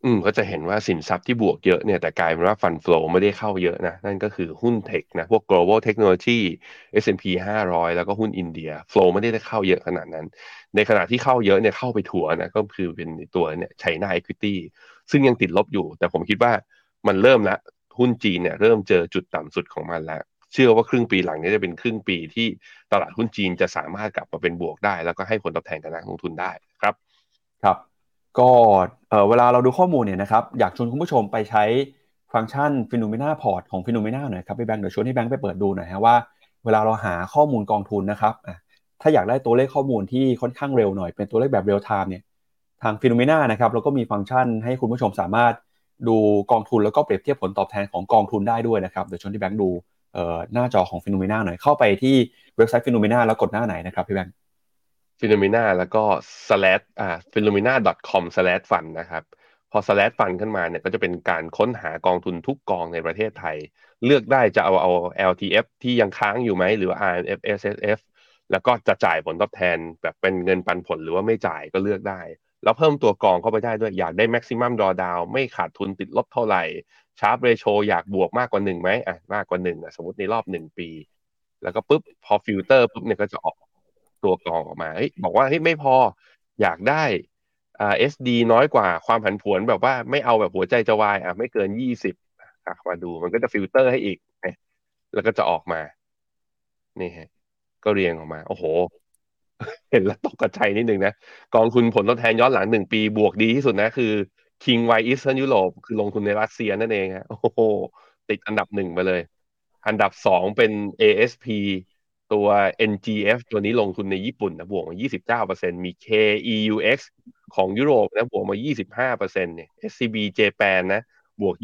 อืมก็จะเห็นว่าสินทรัพย์ที่บวกเยอะเนี่ยแต่กลายเป็นว่าฟันฟลอไม่ได้เข้าเยอะนะ นั่นก็คือหุ้นเทคนะ พวก global technology S&P 500 แล้วก็หุ้นอินเดียฟลอไม่ได้เข้าเยอะขนาดนั้น ในขณะที่เข้าเยอะเนี่ยเข้าไปถัวนะ ก็คือเป็นตัวเนี่ยไชน่า equity ซึ่งยังติดลบอยู่ แต่ผมคิดว่ามันเริ่มละ หุ้นจีนเนี่ยเริ่มเจอจุดต่ำสุดของมันแล้ว เชื่อว่าครึ่งปีหลังนี้จะเป็นครึ่งปีที่ตลาดหุ้นจีนจะสามารถกลับมาเป็นบวกได้ แล้วก็ให้ผลตอบแทนกับนักลงทุนได้ครับ ครับ ก็เวลาเราดูข้อมูลเนี่ยนะครับอยากชวนคุณผู้ชมไปใช้ฟังก์ชัน FINNOMENA Port ของ FINNOMENA หน่อยครับพี่แบงค์เดี๋ยวชวนให้พี่แบงค์ไปเปิดดูหน่อยฮะว่าเวลาเราหาข้อมูลกองทุนนะครับถ้าอยากได้ตัวเลขข้อมูลที่ค่อนข้างเร็วหน่อยเป็นตัวเลขแบบ real time เนี่ยทาง FINNOMENA นะครับเราก็มีฟังก์ชันให้คุณผู้ชมสามารถดูกองทุนแล้วก็เปรียบเทียบผลตอบแทนของกองทุนได้ด้วยนะครับเดี๋ยวชวนพี่แบงค์ดูหน้าจอของ FINNOMENA หน่อยเข้าไปที่เว็บไซต์ FINNOMENA แล้วกดหน้าไหนนะครับพี่แบงค์ FINNOMENA แล้วก็ slash อ่า FINNOMENA com slash fund นะครับพอ slash fund ขึ้นมาเนี่ยก็จะเป็นการค้นหากองทุนทุกกองในประเทศไทย เลือกได้จะเอาเอา LTF ที่ยังค้างอยู่ไหมหรือ RMF SSF แล้วก็จะจ่ายผลตอบแทนแบบเป็นเงินปันผลหรือว่าไม่จ่ายก็เลือกได้ แล้วเพิ่มตัวกองเข้าไปได้ด้วยอยากได้ maximum drawdown ไม่ขาดทุนติดลบเท่าไหร่ Sharpe ratio อยากบวกมากกว่าหนึ่งไหมอะมากกว่าหนึ่งอะสมมติในรอบหนึ่งปี แล้วก็ปุ๊บพอฟิลเตอร์ปุ๊บเนี่ยก็จะออก ตัวกองออกมาบอกว่าเฮ้ยไม่พออยากได้อ่า SD น้อยกว่าความผันผวนแบบว่าไม่เอาแบบหัวใจจะวายอะไม่เกินยี่สิบมาดูมันก็จะฟิลเตอร์ให้อีก แล้วก็จะออกมา นี่ฮะ ก็เรียงออกมา โอ้โห เห็นแล้วตกกะใจนิดนึงนะ กองทุนผลตอบแทนย้อนหลังหนึ่งปีบวกดีที่สุดนะ คือ KWI Eastern Europe คือลงทุนในรัสเซียนั่นเองฮะโอ้โห ติดอันดับหนึ่งไปเลย อันดับสองเป็น ASP ตัว NGF ตัวนี้ลงทุนในญี่ปุ่นนะบวกมา 29%มี KEUX ของยุโรปนะบวกมา 25%เนี่ย SCB Japan นะบวก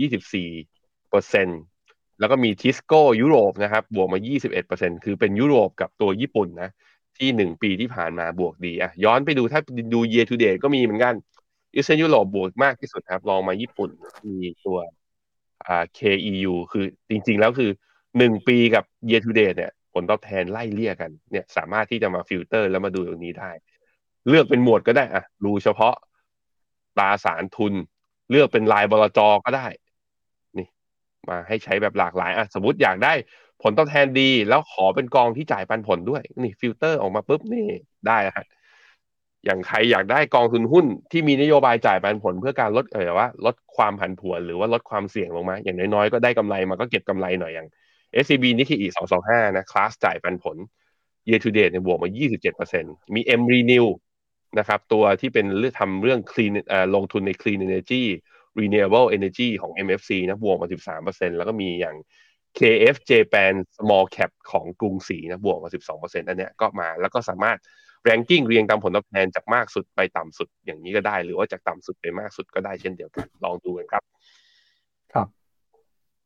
24%แล้วก็มี Tisco ยุโรปนะครับบวกมา 21%คือเป็นยุโรปกับตัวญี่ปุ่นนะที่หนึ่งปีที่ผ่านมาบวกดีอะย้อนไปดูถ้าดู year to date ก็มีเหมือนกันEastern Europe บวกมากที่สุดครับลองมาญี่ปุ่นมีตัวอ่า KEU คือจริง ๆ แล้วคือหนึ่งปีกับ year to date เนี่ย ผลตอบแทนไล่เลี่ยกันเนี่ยสามารถที่จะมาฟิลเตอร์แล้วมาดูตรงนี้ได้ เลือกเป็นหมวดก็ได้อะดูเฉพาะตราสารทุน เลือกเป็นรายบลจก็ได้ นี่ มาให้ใช้แบบหลากหลายอะสมมติอยากได้ผลตอบแทนดี แล้วขอเป็นกองที่จ่ายปันผลด้วย นี่ฟิลเตอร์ออกมาปุ๊บนี่ได้ฮะอย่างใครอยากได้กองทุนหุ้นที่มีนโยบายจ่ายปันผลเพื่อการลดเออว่าลดความผันผวนหรือว่าลดความเสี่ยงลงมา อย่างน้อยๆก็ได้กำไรมาก็เก็บกำไรหน่อยอย่าง SCB นิเคอีสองสองห้านะคลาสจ่ายปันผล year to date เนี่ยบวกมา27%มี M Renew นะครับตัวที่เป็นเรื่องทำเรื่อง clean เอ่อลงทุนใน clean energy renewable energy ของ MFC นะบวกมา 13%แล้วก็มีอย่าง KF Japan Small Cap ของกรุงศรีนะบวกมา 12%อันเนี้ยก็มาแล้วก็สามารถ ranking เรียงตามผลตอบแทนจากมากสุดไปต่ำสุดอย่างนี้ก็ได้ หรือว่าจากต่ำสุดไปมากสุดก็ได้เช่นเดียวกัน ลองดูกันครับ ครับ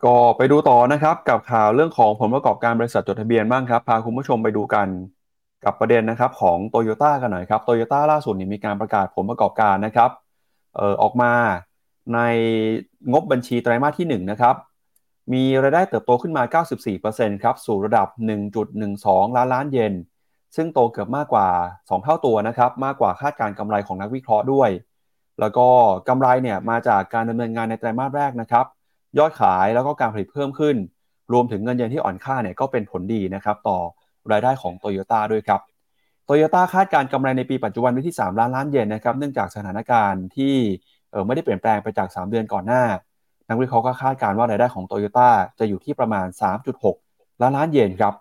ก็ไปดูต่อนะครับกับข่าวเรื่องของผลประกอบการบริษัทจดทะเบียนบ้างครับ พาคุณผู้ชมไปดูกันกับประเด็นนะครับของโตโยต้ากันหน่อยครับโตโยต้าล่าสุดนี่มีการประกาศผลประกอบการนะครับเออออกมาในงบบัญชีไตรมาสที่1นะครับมีรายได้เติบโตขึ้นมา 94%ครับสู่ระดับ 1.12 ล้านล้านเยนซึ่งโตเกือบมากกว่า 2 เท่าตัวนะครับมากกว่าคาดการกำไรของนักวิเคราะห์ด้วย แล้วก็กำไรเนี่ยมาจากการดำเนินงานในไตรมาสแรกนะครับ ยอดขายแล้วก็การผลิตเพิ่มขึ้น รวมถึงเงินเยนที่อ่อนค่าเนี่ยก็เป็นผลดีนะครับต่อรายได้ของโตโยต้าด้วยครับโตโยต้าคาดการกำไรในปีปัจจุบันไว้ที่ 3 ล้านล้านเยนนะครับเนื่องจากสถานการณ์ที่เออไม่ได้เปลี่ยนแปลงไปจาก 3 เดือนก่อนหน้า นักวิเคราะห์ก็คาดการว่ารายได้ของโตโยต้าจะอยู่ที่ประมาณ 3.6 ล้านล้านเยนครับ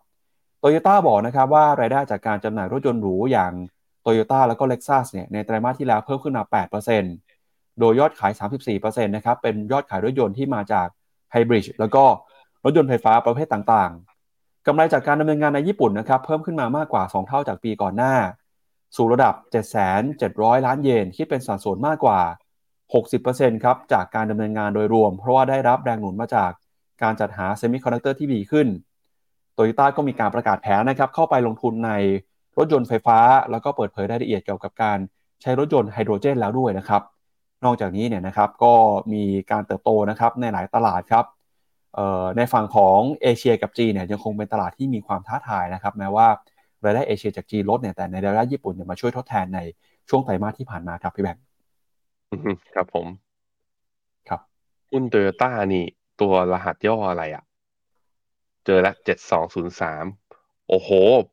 โตโยต้าบอกนะครับว่ารายได้จากการจำหน่ายรถยนต์หรูอย่างโตโยต้าแล้วก็เล็กซัสเนี่ยในไตรมาสที่แล้วเพิ่มขึ้นมา 8% โดยยอดขาย 34%นะครับ เป็นยอดขายรถยนต์ที่มาจากไฮบริดแล้วก็รถยนต์ไฟฟ้าประเภทต่างๆ กำไรจากการดำเนินงานในญี่ปุ่นนะครับ เพิ่มขึ้นมามากกว่า 2 เท่าจากปีก่อนหน้า สู่ระดับ 7,700 ล้านเยน คิดเป็นสัดส่วนมากกว่า 60%ครับ จากการดำเนินงานโดยรวม เพราะว่าได้รับแรงหนุนมาจากการจัดหาเซมิคอนดักเตอร์ที่ดีขึ้น โตโยต้าก็มีการประกาศแผนนะครับ เข้าไปลงทุนในรถยนต์ไฟฟ้า แล้วก็เปิดเผยรายละเอียดเกี่ยวกับการใช้รถยนต์ไฮโดรเจนแล้วด้วยนะครับ นอกจากนี้เนี่ยนะครับก็มีการเติบโตนะครับในหลายตลาดครับในฝั่งของเอเชียกับจีนเนี่ยยังคงเป็นตลาดที่มีความท้าทายนะครับแม้ว่ารายได้เอเชียจากจีนลดเนี่ยแต่ในรายได้ญี่ปุ่นเนี่ยมาช่วยทดแทนในช่วงไตรมาสที่ผ่านมาครับพี่แบงค์ครับผม ครับหุ้นโตโยต้านี่ ตัวรหัสย่ออะไรอะ่ะ เจอแล้วเจ็ดสองศูนย์สามโอ้โห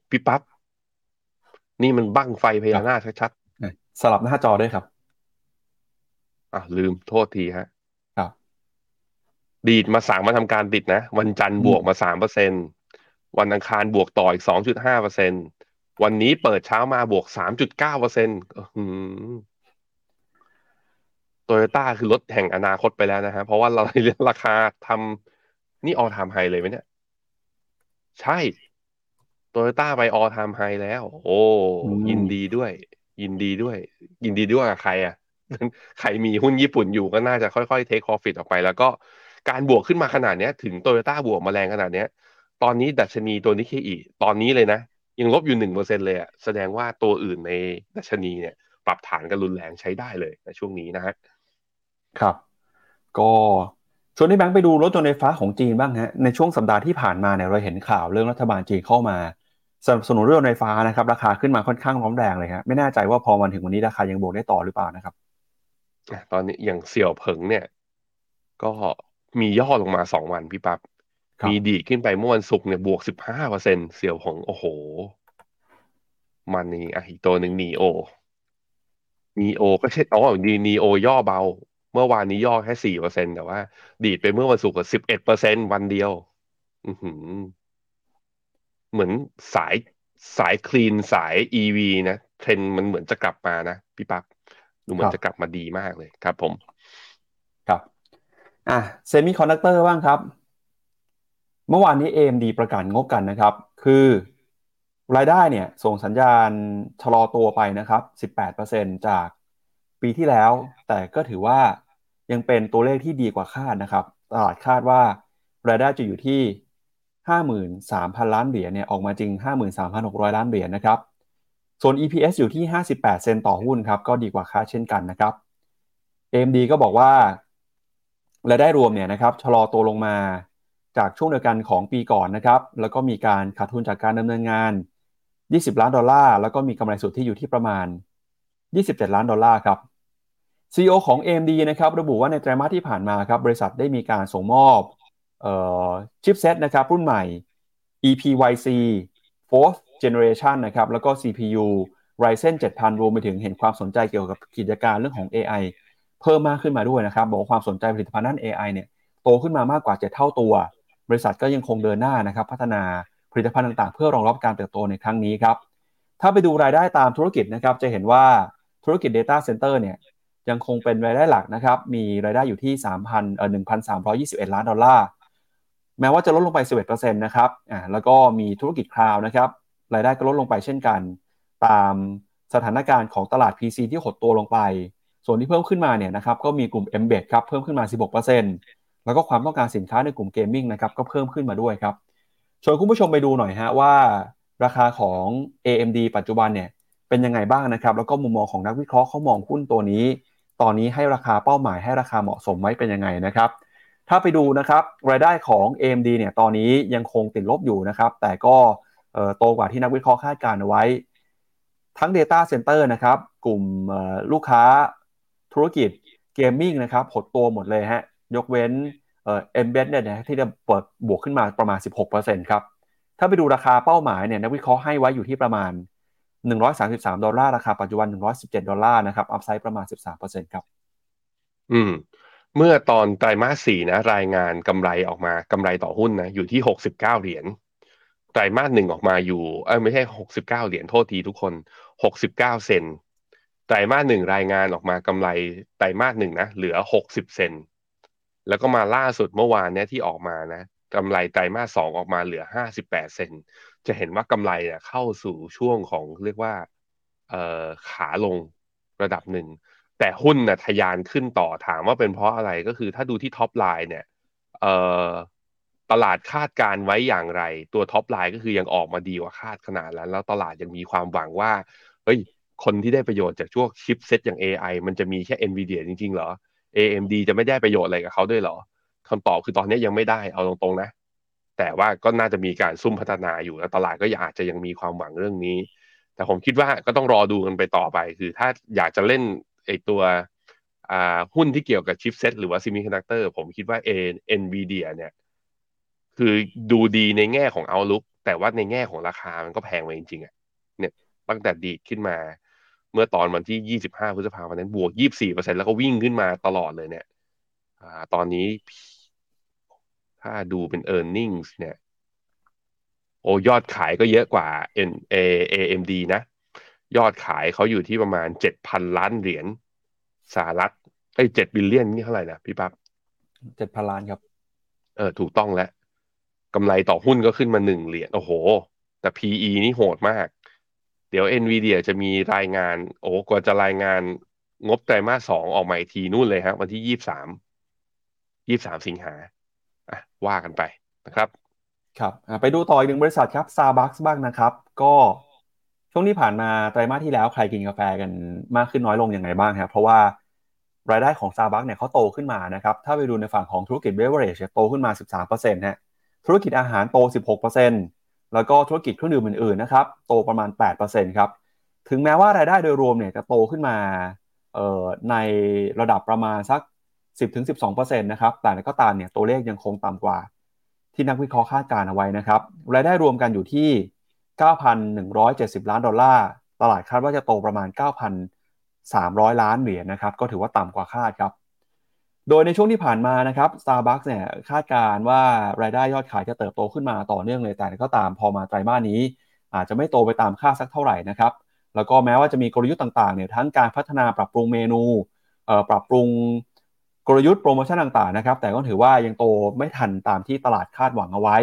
พี่ปั๊บนี่มันบั้งไฟพญานาคชัดๆสลับหน้าจอด้วยครับ อะลืมโทษทีฮะครับดีดมาสามมาทำการดิดนะ วันจันทร์บวกมาสามเปอร์เซ็นวันอังคารบวกต่ออีกสองจุดห้าเปอร์เซ็นวันนี้เปิดเช้ามาบวกสามจุดเก้าเปอร์เซ็นต์โตโยต้าคือรถแห่งอนาคตไปแล้วนะฮะ เพราะว่าเราเรื่องราคาทำนี่ all time high เลยไหมเนี่ย ใช่โตโยต้าไป all time high แล้ว โอ้ ยินดีด้วย ยินดีด้วย ยินดีด้วยกับใครอะ ใครมีหุ้นญี่ปุ่นอยู่ก็น่าจะค่อยๆ take profit ออกไป แล้วก็การบวกขึ้นมาขนาดนี้ถึงโตโยต้าบวกมาแรงขนาดนี้ตอนนี้ดัชนีตัวนิเคอีตอนนี้เลยนะ ยังลบอยู่หนึ่งเปอร์เซ็นเลยอะแสดงว่าตัวอื่นในดัชนีเนี่ย ปรับฐานกันรุนแรงใช้ได้เลยในช่วงนี้นะฮะครับ ก็ชวนให้แบงค์ไปดูรถยนต์ไฟฟ้าของจีนบ้างฮะในช่วงสัปดาห์ที่ผ่านมาเนี่ยเราเห็นข่าวเรื่องรัฐบาลจีนเข้ามาสนับสนุนรถยนต์ไฟฟ้านะครับ ราคาขึ้นมาค่อนข้างร้อนแรงเลยครับไม่แน่ใจว่าพอวันถึงวันนี้ราคายังบวกได้ต่อหรือเปล่านะครับ ตอนนี้อย่างเสี่ยวเผิงเนี่ย ก็มีย่อลงมาสองวันพี่ปับ๊บมีดีขึ้นไปเมื่อวันศุกร์เนี่ยบวกสิบห้าเปอร์เซ็นเสี่ยวของโอ้โห มันนี่อะอีกตัวหนึ่งนีโอนีโอก็ใช่อ๋อดีนีโอย่อเบา เมื่อวานนี้ย่อแค่สี่เปอร์เซ็นแต่ว่า ดีดไปเมื่อวันศุกร์ก็สิบเอ็ดเปอร์เซ็นวันเดียว อืเหมือนสายสายคลีนสายอีวีนะเทรนมันเหมือนจะกลับมานะพี่ปับ๊บ ดูเหมือนจะกลับมาดีมากเลยครับผม ครับ อะเซมิคอนดักเตอร์บ้างครับ เมื่อวานนี้ AMD ประกาศงบกันนะครับ คือรายได้เนี่ย ส่งสัญญาณชะลอตัวไปนะครับ 18%จากปีที่แล้ว แต่ก็ถือว่ายังเป็นตัวเลขที่ดีกว่าคาดนะครับ ตลาดคาดว่ารายได้จะอยู่ที่ 53,000 ล้านเหรียญเนี่ย ออกมาจริง 53,600 ล้านเหรียญนะครับ ส่วน EPS อยู่ที่ 58 เซนต์ต่อหุ้นครับ ก็ดีกว่าค่าเช่นกันนะครับ AMD ก็บอกว่ารายได้รวมเนี่ยนะครับชะลอตัวลงมาจากช่วงเดียวกันของปีก่อนนะครับ แล้วก็มีการขาดทุนจากการดำเนินงาน 20 ล้านดอลลาร์ แล้วก็มีกำไรสุทธิอยู่ที่ประมาณ 27 ล้านดอลลาร์ครับ CEO ของ AMD นะครับระบุว่าในไตรมาสที่ผ่านมาครับบริษัทได้มีการส่งมอบชิปเซตนะครับรุ่นใหม่ EPYC fourth generation นะครับแล้วก็ CPU Ryzen 7000 รวมไปถึงเห็นความสนใจเกี่ยวกับกิจการเรื่องของ AI เพิ่มมากขึ้นมาด้วยนะครับ บอกความสนใจผลิตภัณฑ์ด้าน AI เนี่ยโตขึ้นมามากกว่า 7 เท่าตัว บริษัทก็ยังคงเดินหน้านะครับ พัฒนาผลิตภัณฑ์ต่างๆ เพื่อรองรับการเติบโตในครั้งนี้ครับ ถ้าไปดูรายได้ตามธุรกิจนะครับ จะเห็นว่าธุรกิจ Data Center เนี่ยยังคงเป็นรายได้หลักนะครับ มีรายได้อยู่ที่ 3,000เอ่อ1,321 ล้านดอลลาร์ แม้ว่าจะลดลงไป 11%นะครับ อ่า แล้วก็มีธุรกิจคลาวด์นะครับ รายได้ก็ลดลงไปเช่นกัน ตามสถานการณ์ของตลาด PC ที่หดตัวลงไป ส่วนที่เพิ่มขึ้นมาเนี่ยนะครับก็มีกลุ่ม Embed ครับเพิ่มขึ้นมา 16%แล้วก็ความต้องการสินค้าในกลุ่ม gaming นะครับก็เพิ่มขึ้นมาด้วยครับชวนคุณผู้ชมไปดูหน่อยฮะว่า ราคาของ AMD ปัจจุบันเนี่ยเป็นยังไงบ้างนะครับ แล้วก็มุมมองของนักวิเคราะห์เขามองหุ้นตัวนี้ ตอนนี้ให้ราคาเป้าหมายให้ราคาเหมาะสมไว้เป็นยังไงนะครับ ถ้าไปดูนะครับรายได้ของ AMD เนี่ยตอนนี้ยังคงติดลบอยู่นะครับ แต่ก็ โตกว่าที่นักวิเคราะห์คาดการณ์เอาไว้ ทั้ง Data Center นะครับ กลุ่มลูกค้าธุรกิจ gaming นะครับหดตัวหมดเลยฮะ ยกเว้น embed เนี่ยที่จะเปิดบวกขึ้นมาประมาณ 16%ครับ ถ้าไปดูราคาเป้าหมายเนี่ยนักวิเคราะห์ให้ไว้อยู่ที่ประมาณ 133 ดอลลาร์ราคาปัจจุบัน 117 ดอลลาร์นะครับ อัพไซด์ประมาณ 13%ครับ อืม เมื่อตอนไตรมาสสี่นะ รายงานกำไรออกมากำไรต่อหุ้นนะ อยู่ที่ 69 เหรียญ ไตรมาสหนึ่งออกมาอยู่เออไม่ใช่69เก้าเหรียญโทษทีทุกคน69เก้าเซนไตรมาสหนึ่งรายงานออกมากำไรไตรมาสหนึ่งนะเหลือ60เซนแล้วก็มาล่าสุดเมื่อวานเนี้ยที่ออกมานะกำไรไตรมาสสองออกมาเหลือ58เซนต์จะเห็นว่ากำไรเนี่ยเข้าสู่ช่วงของเรียกว่าเอ่อขาลงระดับหนึ่ง แต่หุ้นน่ะทะยานขึ้นต่อถามว่าเป็นเพราะอะไรก็คือถ้าดูที่ top line เนี่ยเอ่อ ตลาดคาดการณ์ไว้อย่างไร ตัว top line ก็คือยังออกมาดีกว่าคาดขนาดแล้วแล้วตลาดยังมีความหวังว่าเฮ้ยคนที่ได้ประโยชน์จากช่วง chipset อย่าง AI มันจะมีแค่ NVIDIA จริงๆ เหรอ AMD จะไม่ได้ประโยชน์อะไรกับเขาด้วยเหรอคำตอบคือตอนนี้ยังไม่ได้เอาตรงๆนะ แต่ว่าก็น่าจะมีการซุ่มพัฒนาอยู่แล้วตลาดก็อาจจะยังมีความหวังเรื่องนี้ แต่ผมคิดว่าก็ต้องรอดูกันไปต่อไป คือถ้าอยากจะเล่นไอตัวหุ้นที่เกี่ยวกับ chipset หรือว่า semiconductor ผมคิดว่า NVIDIA เนี่ย คือดูดีในแง่ของ outlook แต่ว่าในแง่ของราคามันก็แพงไปจริงๆอะเนี่ยตั้งแต่ดีดขึ้นมา เมื่อตอนวันที่ 25พฤษภาคมนั้นบวก 24%แล้วก็วิ่งขึ้นมาตลอดเลยเนี่ยอตอนนี้ถ้าดูเป็น e a r n i n g ็เนี่ย โอ้ยอดขายก็เยอะกว่า N A AMD นะ ยอดขายเขาอยู่ที่ประมาณเจ็ดพันล้านเหรียญสหรัฐไอ้เจ็ดบิลเลียนนี่เท่าไหร่นะพี่ปั๊บเจ็ดพันล้านครับ เออ ถูกต้องแล้ว กำไรต่อหุ้นก็ขึ้นมาหนึ่งเหรียญโอ้โห แต่ PE นี่โหดมาก เดี๋ยว NVIDIA จะมีรายงาน โอ้กว่าจะรายงานงบไตรมาสสองออกมาอีกทีนู่นเลยครับวันที่ยี่สามยี่สามสิงหาอะว่ากันไปนะครับครับไปดูต่ออีกหนึ่งบริษัทครับ Starbucks บ้างนะครับ ก็ช่วงที่ผ่านมาไตรมาสที่แล้วใครกินกาแฟกันมากขึ้นน้อยลงยังไงบ้างครับเพราะว่ารายได้ของ Starbucks เนี่ยเขาโตขึ้นมานะครับ ถ้าไปดูในฝั่งของธุรกิจเบเวอร์เรจโตขึ้นมา 13%ฮะ ธุรกิจอาหารโต 16%แล้วก็ธุรกิจเครื่องดื่มอื่นๆนะครับโตประมาณ 8%ครับถึงแม้ว่ารายได้โดยรวมเนี่ยจะโตขึ้นมาในระดับประมาณสัก 10-12%นะครับแต่ก็ตามเนี่ยตัวเลขยังคงต่ำกว่า ที่นักวิเคราะห์คาดการเอาไว้นะครับรายได้รวมกันอยู่ที่ 9,170 ล้านดอลลาร์ตลาดคาดว่าจะโตประมาณ 9,300 ล้านเหรียญนนะครับก็ถือว่าต่ำกว่าคาดครับ โดยในช่วงที่ผ่านมานะครับ Starbucks เนี่ยคาดการณ์ว่ารายได้ยอดขายจะเติบโตขึ้นมาต่อเนื่องเลยแต่ก็ตามพอมาไตรมาสนี้ อาจจะไม่โตไปตามคาดสักเท่าไหร่นะครับ แล้วก็แม้ว่าจะมีกลยุทธ์ต่างๆเนี่ยทั้งการพัฒนาปรับปรุงเมนูปรับปรุงกลยุทธ์โปรโมชั่นต่างๆนะครับ แต่ก็ถือว่ายังโตไม่ทันตามที่ตลาดคาดหวังเอาไว้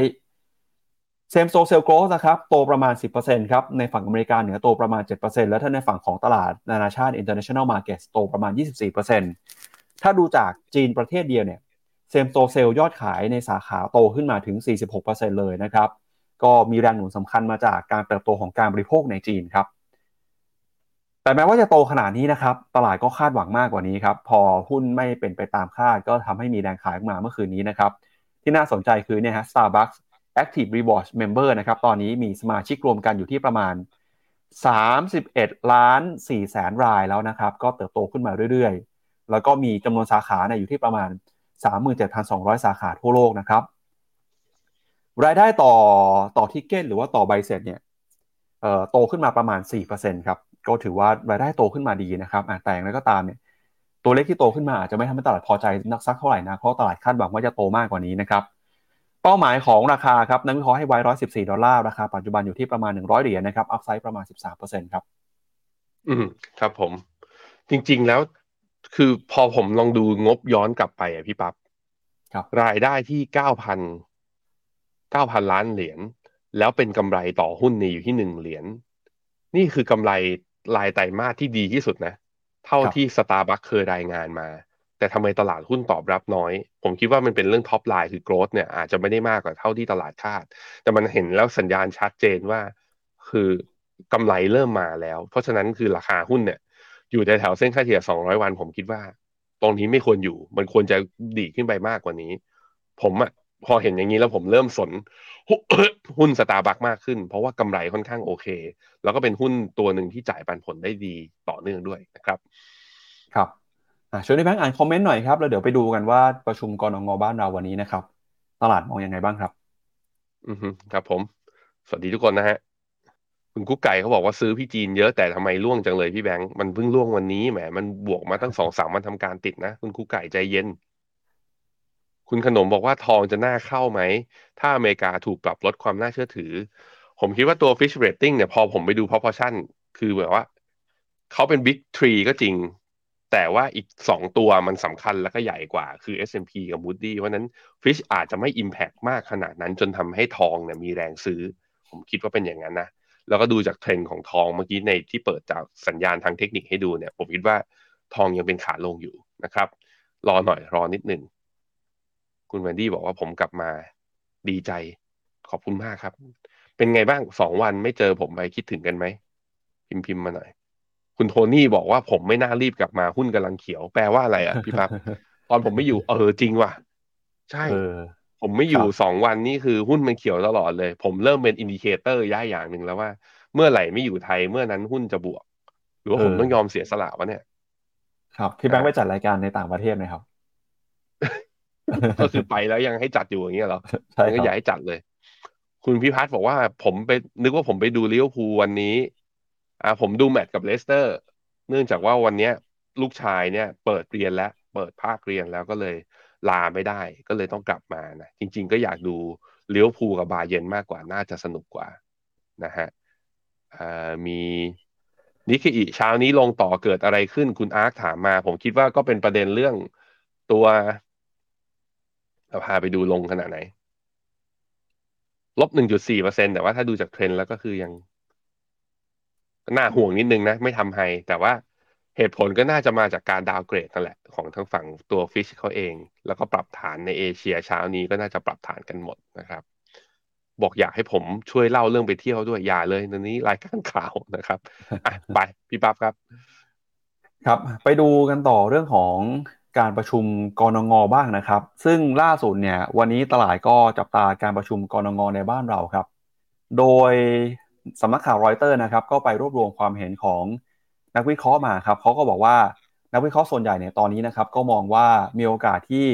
same-store sales growth นะครับโตประมาณ 10%ครับในฝั่งอเมริกาเหนือโตประมาณ 7%แล้วถ้าในฝั่งของตลาดนานาชาติ international market โตประมาณ 24% ถ้าดูจากจีนประเทศเดียวเนี่ยเซมโซเซลยอดขายในสาขาโตขึ้นมาถึง 46%เลยนะครับ ก็มีแรงหนุนสำคัญมาจากการเติบโตของการบริโภคในจีนครับ แต่แม้ว่าจะโตขนาดนี้นะครับ ตลาดก็คาดหวังมากกว่านี้ครับ พอหุ้นไม่เป็นไปตามคาดก็ทำให้มีแรงขายมาเมื่อคืนนี้นะครับ ที่น่าสนใจคือเนี่ยฮะ Starbucks Active Rewards Member นะครับ ตอนนี้มีสมาชิกรวมกันอยู่ที่ประมาณ 31ล้าน4แสนรายแล้วนะครับ ก็เติบโตขึ้นมาเรื่อยๆ แล้วก็มีจำนวนสาขาเนี่ยอยู่ที่ประมาณ 37,200 สาขาทั่วโลกนะครับ รายได้ต่อต่อ ticket หรือว่าต่อใบเสร็จเนี่ยโตขึ้นมาประมาณ 4%ครับก็ถือว่ารายได้โตขึ้นมาดีนะครับแต่อย่างไรก็ตามเนี่ยตัวเลขที่โตขึ้นมาอาจจะไม่ทำให้ตลาดพอใจนักซักเท่าไหร่นะเพราะตลาดคาดหวังว่าจะโตมากกว่านี้นะครับเป้าหมายของราคาครับนักวิเคราะห์ให้ไว้ร้อยสิบสี่ดอลลาร์ราคาปัจจุบันอยู่ที่ประมาณหนึ่งร้อยเหรียญนะครับ upside ประมาณสิบสามเปอร์เซ็นต์ครับ อืมครับผม จริง ๆ แล้ว คือพอผมลองดูงบย้อนกลับไปอะพี่ปั๊บครับ รายได้ที่เก้าพันเก้าพันล้านเหรียญแล้วเป็นกำไรต่อหุ้นนี่อยู่ที่หนึ่งเหรียญนี่คือกำไรรายไตรมาสที่ดีที่สุดนะ เท่าครับที่สตาร์บัคเคยรายงานมา แต่ทำไมตลาดหุ้นตอบรับน้อย ผมคิดว่ามันเป็นเรื่อง top line คือ growth เนี่ยอาจจะไม่ได้มากกว่าเท่าที่ตลาดคาด แต่มันเห็นแล้วสัญญาณชัดเจนว่า คือกำไรเริ่มมาแล้ว เพราะฉะนั้นคือราคาหุ้นเนี่ย อยู่ในแถวเส้นค่าเฉลี่ย200 วัน ผมคิดว่า ตรงนี้ไม่ควรอยู่ มันควรจะดีดขึ้นไปมากกว่านี้ ผมอะพอเห็นอย่างนี้แล้วผมเริ่มสนหุ้นสตาร์บัคมากขึ้น เพราะว่ากำไรค่อนข้างโอเค แล้วก็เป็นหุ้นตัวหนึ่งที่จ่ายปันผลได้ดีต่อเนื่องด้วยนะครับ ครับอะชวนพี่แบงค์อ่านคอมเมนต์หน่อยครับแล้วเดี๋ยวไปดูกันว่าประชุมกรงบ้านเราวันนี้นะครับ ตลาดมองยังไงบ้างครับ อือฮึครับผม สวัสดีทุกคนนะฮะ คุณกุ๊กไก่เขาบอกว่าซื้อพี่จีนเยอะแต่ทำไมร่วงจังเลยพี่แบงค์มันเพิ่งร่วงวันนี้แหมมันบวกมาตั้งสองสามวันทำการติดนะ คุณกุ๊กไก่ใจเย็น คุณขนมบอกว่าทองจะน่าเข้าไหม ถ้าอเมริกาถูกปรับลดความน่าเชื่อถือ ผมคิดว่าตัว Fish Rating เนี่ยพอผมไปดู proportion คือแบบว่า เขาเป็น Big t r e ก็จริง แต่ว่าอีกสองตัวมันสำคัญแล้วก็ใหญ่กว่า คือ S&P กับ Moody เพราะฉะนั้น Fish อาจจะไม่ Impact มากขนาดนั้นจนทำให้ทองเนี่ยมีแรงซื้อ ผมคิดว่าเป็นอย่างนั้นนะ แล้วก็ดูจากเทรนด์ของทองเมื่อกี้ในที่เปิดจากสัญญาณทางเทคนิคให้ดูเนี่ย ผมคิดว่าทองยังเป็นขาลงอยู่นะครับ รอหน่อยรอนิดหนึ่ง คุณแวนดี้บอกว่าผมกลับมาดีใจ ขอบคุณมากครับ เป็นไงบ้างสองวันไม่เจอผมไปคิดถึงกันไหม พิมพ์พิมพ์มาหน่อย คุณโทนี่บอกว่าผมไม่น่ารีบกลับมาหุ้นกำลังเขียวแปลว่าอะไรอะพี่ปั๊บตอนผมไม่อยู่เออจริงว่ะ ใช่ผมไม่อยู่ครับสองวันนี่คือหุ้นมันเขียวตลอดเลย ผมเริ่มเป็น indicator อย่างหนึ่งแล้วว่า เมื่อไหร่ไม่อยู่ไทยเมื่อนั้นหุ้นจะบวก หรือว่าผมต้องยอมเสียสละวะเนี่ย ครับ พี่แบงค์ไปจัดรายการในต่างประเทศไหมครับ ก็คือไปแล้วยังให้จัดอยู่อย่างเงี้ยเหรอใช่มันคก็รับอยากให้จัดเลย คุณพิพัฒน์บอกว่าผมไปนึกว่าผมไปดูลิเวอร์พูลวันนี้ อ่า ผมดูแมตช์กับเลสเตอร์ เนื่องจากว่าวันเนี้ย ลูกชายเนี่ย เปิดเรียนแล้วเปิดภาคเรียนแล้วก็เลย ลาไม่ได้ก็เลยต้องกลับมานะจริง ๆ ก็อยากดูลิเวอร์พูลกับบาเยิร์นมากกว่าน่าจะสนุกกว่านะฮะมีนิกเคอิเช้านี้ลงต่อเกิดอะไรขึ้นคุณอาร์คถามมา ผมคิดว่าก็เป็นประเด็นเรื่องตัวเราพาไปดูลงขนาดไหนลบหนึ่งจุดสี่เปอร์เซ็นแต่ว่าถ้าดูจากเทรนด์แล้วก็คือยังน่าห่วงนิดนึงนะ ไม่ทำไฮแต่ว่า เหตุผลก็น่าจะมาจากการดาวน์เกรดนั่นแหละ ของทางฝั่งตัวฟิชเขาเอง แล้วก็ปรับฐานในเอเชียเช้านี้ก็น่าจะปรับฐานกันหมดนะครับ บอกอยากให้ผมช่วยเล่าเรื่องไปเที่ยวด้วยอย่าเลยตอนนี้รายการข่าวนะครับอะไปพี่ปั๊บครับ ครับ ไปดูกันต่อเรื่องของการประชุมกรงงบ้างนะครับ ซึ่งล่าสุดเนี่ยวันนี้ตลาดก็จับตาการประชุมกรงงในบ้านเราครับ โดยสำนักข่าวรอยเตอร์นะครับ ก็ไปรวบรวมความเห็นของ นักวิเคราะห์มาครับเขาก็บอกว่านักวิเคราะห์ส่วนใหญ่เนี่ยตอนนี้นะครับก็มองว่ามีโอกาสที่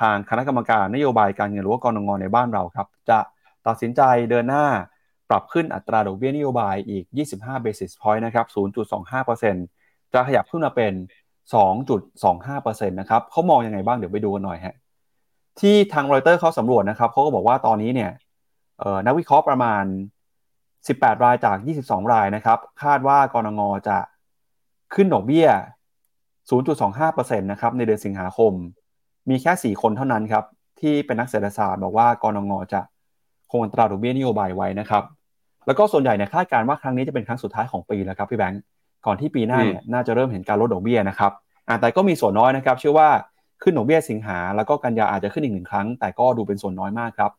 ทางคณะกรรมการนโยบายการเงินหรือว่ากรงงในบ้านเราครับจะตัดสินใจเดินหน้าปรับขึ้นอัตราดอกเบี้ยนโยบายอีก 25 basis point นะครับ 0.25%จะขยับขึ้นมาเป็น 2.25%นะครับเขามองยังไงบ้างเดี๋ยวไปดูกันหน่อยฮะที่ทางรอยเตอร์เขาสำรวจนะครับเขาก็บอกว่าตอนนี้เนี่ยนักวิเคราะห์ประมาณ 18 รายจาก 22 รายนะครับ คาดว่ากรงงจะ ขึ้นดอกเบี้ย 0.25%นะครับในเดือนสิงหาคม มีแค่ 4 คนเท่านั้นครับ ที่เป็นนักเศรษฐศาสตร์บอกว่ากรงงจะคงอัตราดอกเบี้ยนโยบายไว้นะครับ แล้วก็ส่วนใหญ่เนี่ยคาดการณ์ว่าครั้งนี้จะเป็นครั้งสุดท้ายของปีแล้วครับพี่แบงค์ก่อนที่ปีหน้าเนี่ยน่าจะเริ่มเห็นการลดดอกเบี้ยนะครับอ่าแต่ก็มีส่วนน้อยนะครับ เชื่อว่าขึ้นดอกเบี้ยสิงหา แล้วก็กันยาอาจจะขึ้นอีกหนึ่งครั้ง แต่ก็ดูเป็นส่วนน้อยมากครับ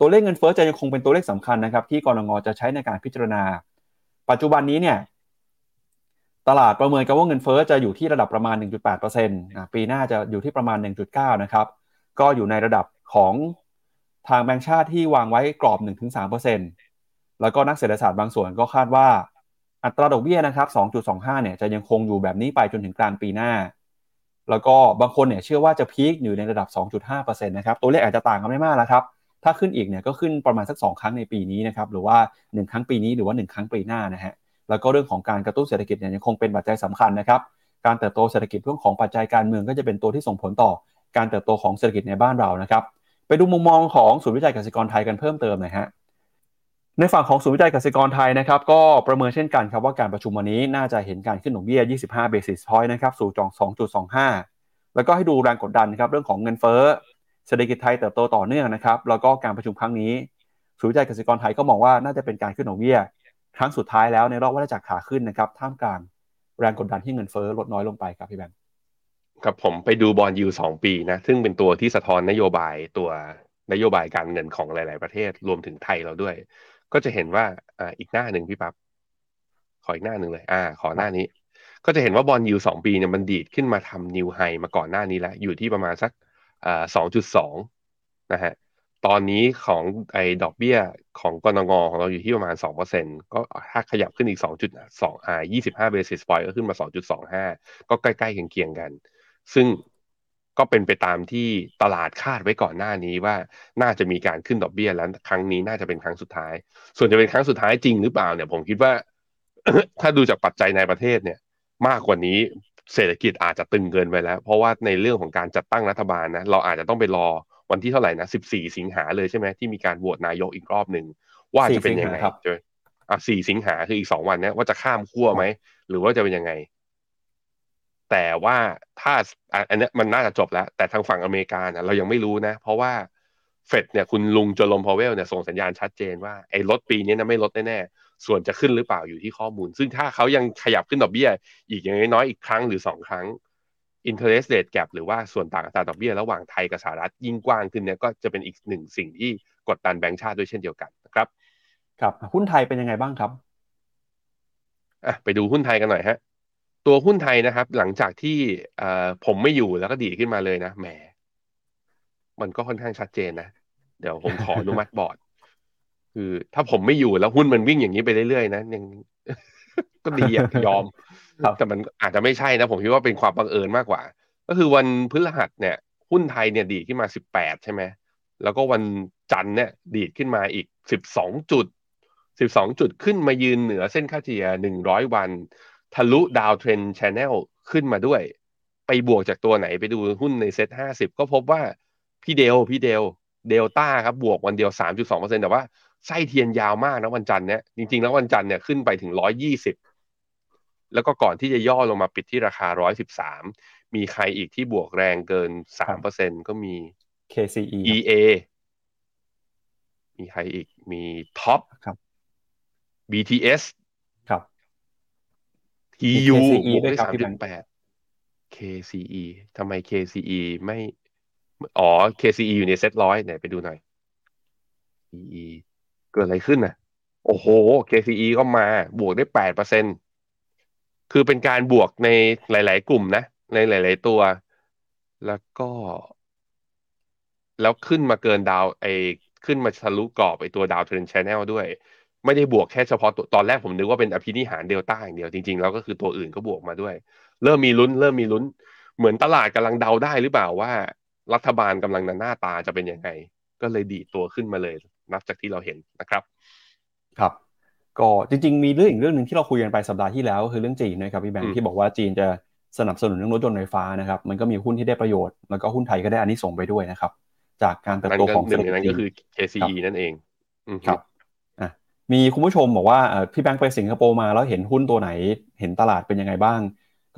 ตัวเลขเงินเฟ้อจะยังคงเป็นตัวเลขสำคัญนะครับ ที่กรงจะใช้ในการพิจารณา ปัจจุบันนี้เนี่ย ตลาดประเมินกันว่าเงินเฟ้อจะอยู่ที่ระดับประมาณ 1.8%นะปีหน้าจะอยู่ที่ประมาณ 1.9 นะครับ ก็อยู่ในระดับของทางแบงก์ชาติที่วางไว้กรอบ 1-3%แล้วก็นักเศรษฐศาสตร์บางส่วนก็คาดว่า อัตราดอกเบี้ยนะครับ 2.25 เนี่ยจะยังคงอยู่แบบนี้ไปจนถึงกลางปีหน้า แล้วก็บางคนเนี่ยเชื่อว่าจะพีคอยู่ในระดับ 2.5%นะครับ ตัวเลขอาจจะต่างกันไม่มากแล้วครับ ถ้าขึ้นอีกเนี่ยก็ขึ้นประมาณสัก 2 ครั้งในปีนี้นะครับ หรือว่า 1 ครั้งปีนี้หรือว่า 1 ครั้งปีหน้านะฮะ แล้วก็เรื่องของการกระตุ้นเศรษฐกิจเนี่ยยังคงเป็นปัจจัยสำคัญนะครับ การเติบโตเศรษฐกิจเรื่องของปัจจัยการเมืองก็จะเป็นตัวที่ส่งผลต่อการเติบโตของเศรษฐกิจในบ้านเรานะครับ ไปดูมุมมองของศูนย์วิจัยเกษตรกรไทยกันเพิ่มเติมหน่อยฮะในฝั่งของศูนย์วิจัยกสิกรไทยนะครับก็ประเมินเช่นกันครับว่าการประชุมวันนี้น่าจะเห็นการขึ้นดอกเบี้ย 25 basis point นะครับสู่จอง 2.25 แล้วก็ให้ดูแรงกดดันครับเรื่องของเงินเฟ้อเศรษฐกิจไทยเติบโตต่อเนื่องนะครับแล้วก็การประชุมครั้งนี้ศูนย์วิจัยกสิกรไทยก็มองว่าน่าจะเป็นการขึ้นดอกเบี้ย ครั้งสุดท้ายแล้วในรอบวัฏจักรขาขึ้นนะครับท่ามกลางแรงกดดันที่เงินเฟ้อลดน้อยลงไปครับพี่แบงค์ครับผมไปดู bond yield สองปีนะซึ่งเป็นตัวที่สะท้อนนโยบายตัวนโยบายการเงินของหลาย ๆ ประเทศรวมถึงไทยเราด้วย ก็จะเห็นว่าอ่าอีกหน้าหนึ่งพี่ปั๊บขออีกหน้าหนึ่งเลย อ่า ขอหน้านี้ ก็จะเห็นว่า bond yield สองปีเนี่ยมันดีดขึ้นมาทำ new high มาก่อนหน้านี้แล้ว อยู่ที่ประมาณสักอ่าสองจุดสองนะฮะ ตอนนี้ของไอ้ดอกเบี้ยของกนงของเราอยู่ที่ประมาณสองเปอร์เซ็นก็ถ้าขยับขึ้นอีกสองจุดสองอ่ายี่สิบห้าเบสิสพอยต์ก็ขึ้นมาสองจุดสองห้าก็ใกล้ๆเคียงๆกัน ซึ่งก็เป็นไปตามที่ตลาดคาดไว้ก่อนหน้านี้ว่าน่าจะมีการขึ้นดอกเบี้ยแล้วครั้งนี้น่าจะเป็นครั้งสุดท้าย ส่วนจะเป็นครั้งสุดท้ายจริงหรือเปล่าเนี่ยผมคิดว่า ถ้าดูจากปัจจัยในประเทศเนี่ย มากกว่านี้เศรษฐกิจอาจจะตึงเกินไปแล้ว เพราะว่าในเรื่องของการจัดตั้งรัฐบาลนะเราอาจจะต้องไปรอ วันที่เท่าไหร่นะ14สิงหาเลยใช่ไหมที่มีการโหวตนายกอีกรอบหนึ่งว่าจะเป็นยังไง4สิงหาครับจะอะ4สิงหาคืออีกสองวันเนี้ยว่าจะข้ามขั้วไหมหรือว่าจะเป็นยังไง แต่ว่าถ้าอะอันเนี้ยมันน่าจะจบแล้ว แต่ทางฝั่งอเมริกานะเรายังไม่รู้นะ เพราะว่าเฟดเนี่ยคุณลุงโจลมพาวเวลเนี่ยส่งสัญญาณชัดเจนว่าไอ้ลดปีนี้นะไม่ลดแน่ๆส่วนจะขึ้นหรือเปล่าอยู่ที่ข้อมูล ซึ่งถ้าเขายังขยับขึ้นดอกเบี้ย อีกอย่างน้อยๆอีกครั้งหรือสองครั้ง interest rate gap หรือว่าส่วนต่างอัตราดอกเบี้ยระหว่างไทยกับสหรัฐยิ่งกว้างขึ้นเนี่ยก็จะเป็นอีกหนึ่งสิ่งที่กดดันแบงก์ชาติด้วยเช่นเดียวกันนะครับ ครับหุ้นไทยเป็นยังไงบ้างครับอะไปดูหุ้นไทยกันหน่อยฮะตัวหุ้นไทยนะครับ หลังจากที่เอ่อผมไม่อยู่แล้วก็ดีดขึ้นมาเลยนะแหมมันก็ค่อนข้างชัดเจนนะ เดี๋ยวผมขออนุมัติบอร์ด คือถ้าผมไม่อยู่แล้วหุ้นมันวิ่งอย่างนี้ไปเรื่อยๆนะยังก็ดีอะยอม ครับแต่มันอาจจะไม่ใช่นะ ผมคิดว่าเป็นความบังเอิญมากกว่า ก็คือวันพฤหัสเนี่ย หุ้นไทยเนี่ยดีขึ้นมาสิบแปดใช่ไหมแล้วก็วันจันทร์เนี่ยดีดขึ้นมาอีกสิบสองจุดสิบสองจุดขึ้นมายืนเหนือเส้นค่าเฉลี่ยหนึ่งร้อยวัน ทะลุ downtrend channel ขึ้นมาด้วย ไปบวกจากตัวไหนไปดูหุ้นในเซ็ตห้าสิบก็พบว่าพี่เดลพี่เดลเดลต้าครับบวกวันเดียวสามจุดสองเปอร์เซ็นต์แต่ว่าไส้เทียนยาวมากนะวันจันทร์เนี่ยจริงๆแล้ววันจันทร์เนี่ยขึ้นไปถึงร้อยยี่สิบ แล้วก็ก่อนที่จะย่อลงมาปิดที่ราคาร้อยสิบสามมีใครอีกที่บวกแรงเกินสามเปอร์เซ็นก็มี KCE ครับ EA มีใครอีกมีท็อปครับ BTS ครับ TU KCE บวกด้วยได้ครับสามพี่แบจุงดค์แปด KCE ทำไม KCE ไม่ อ๋อ KCE อยู่ในเซ็ตร้อยไหนไปดูหน่อย KCE เกิดอะไรขึ้นน่ะ โอ้โห KCE ก็มาบวกได้แปดเปอร์เซ็นต์ คือเป็นการบวกในหลาย ๆ กลุ่มนะ ในหลาย ๆ ตัว แล้วก็ แล้วขึ้นมาเกิน down ไอขึ้นมาทะลุกรอบไอตัว downtrend channel ด้วย ไม่ได้บวกแค่เฉพาะตัวตอนแรกผมนึกว่าเป็นอภินิหารเดลต้าอย่างเดียวจริง ๆ แล้วก็คือตัวอื่นก็บวกมาด้วย เริ่มมีลุ้น เริ่มมีลุ้น เหมือนตลาดกำลังเดาได้หรือเปล่าว่า รัฐบาลกำลังหน้าตาจะเป็นยังไง ก็เลยดีตัวขึ้นมาเลย นับจากที่เราเห็นนะครับ ครับ ก็จริงๆ มีเรื่องอีกเรื่องหนึ่งที่เราคุยกันไปสัปดาห์ที่แล้วก็คือเรื่องจีนนะครับพี่แบงอืค์มที่บอกว่าจีนจะสนับสนุนเรื่องรถยนต์ไฟฟ้านะครับมันก็มีหุ้นที่ได้ประโยชน์แล้วก็หุ้นไทยก็ได้อันนี้ส่งส์ไปด้วยนะครับ จากการเติบนั่นโตก็ของหเศรนึ่ษงฐในกิจนั้นก็คือจีน KCE นั่นเองอืมครับอะมีคุณผู้ชมบอกว่าเอ่อพี่แบงค์ไปสิงคโปร์มาแล้วเห็นหุ้นตัวไหนเห็นตลาดเป็นยังไงบ้าง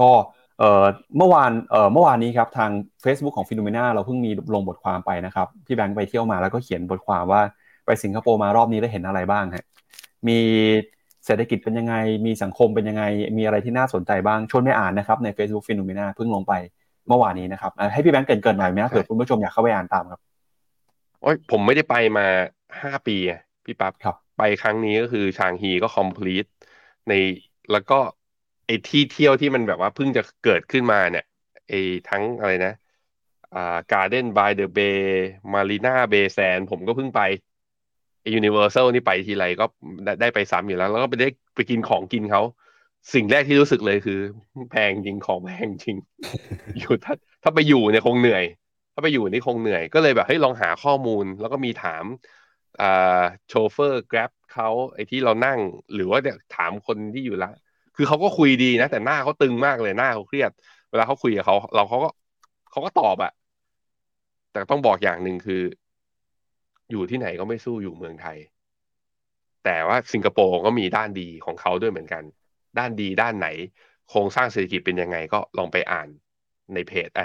ก็เอ่อเมื่อวานเอ่อเมื่อวานนี้ครับทาง Facebook ของ FINNOMENA เราเพิ่งมีลงบทความไปนะครับพี่แบงค์ไปเที่ยวมาแล้วก็เขียนบทความว่าไปสิงคโปร์มารอบนี้ได้เห็นอะไรบ้างฮะ มีเศรษฐกิจเป็นยังไง มีสังคมเป็นยังไง มีอะไรที่น่าสนใจบ้างชวนไปอ่านนะครับใน Facebook FINNOMENA เพิ่งลงไปเมื่อวานนี้นะครับอะให้พี่แบงค์เกริ่นๆหน่อยไหมนะเผื่อคุณผู้ชมอยากเข้าไปอ่านตามครับโอ้ยผมไม่ได้ไปมาห้าปีอะพี่ปั๊บครับ ไปครั้งนี้ก็คือชางฮีก็ complete ในแล้วก็ไอ้ที่เที่ยวที่มันแบบว่าเพิ่งจะเกิดขึ้นมาเนี่ยไอ้ทั้งอะไรนะอ่า Garden by the Bay Marina Bay Sand ผมก็เพิ่งไป ไอ้ Universal นี่ไปทีไรก็ได้ไปซ้ำอยู่แล้ว แล้วก็ไปได้ไปกินของกินเขา สิ่งแรกที่รู้สึกเลยคือ แพงจริงของแพงจริง อยู่ถ้าถ้าไปอยู่เนี่ยคงเหนื่อย ถ้าไปอยู่นี่คงเหนื่อย ก็เลยแบบเฮ้ยลองหาข้อมูล แล้วก็มีถามอ่าโชเฟอร์ Grab เขาไอ้ที่เรานั่ง หรือว่าเนี่ยถามคนที่อยู่ละคือเขาก็คุยดีนะ แต่หน้าเขาตึงมากเลยหน้าเขาเครียด เวลาเขาคุยกับเขาเราเขาก็เขาก็ตอบอะแต่ต้องบอกอย่างหนึ่งคือ อยู่ที่ไหนก็ไม่สู้อยู่เมืองไทย แต่ว่าสิงคโปร์ก็มีด้านดีของเขาด้วยเหมือนกัน ด้านดีด้านไหน โครงสร้างเศรษฐกิจเป็นยังไงก็ลองไปอ่านในเพจไอ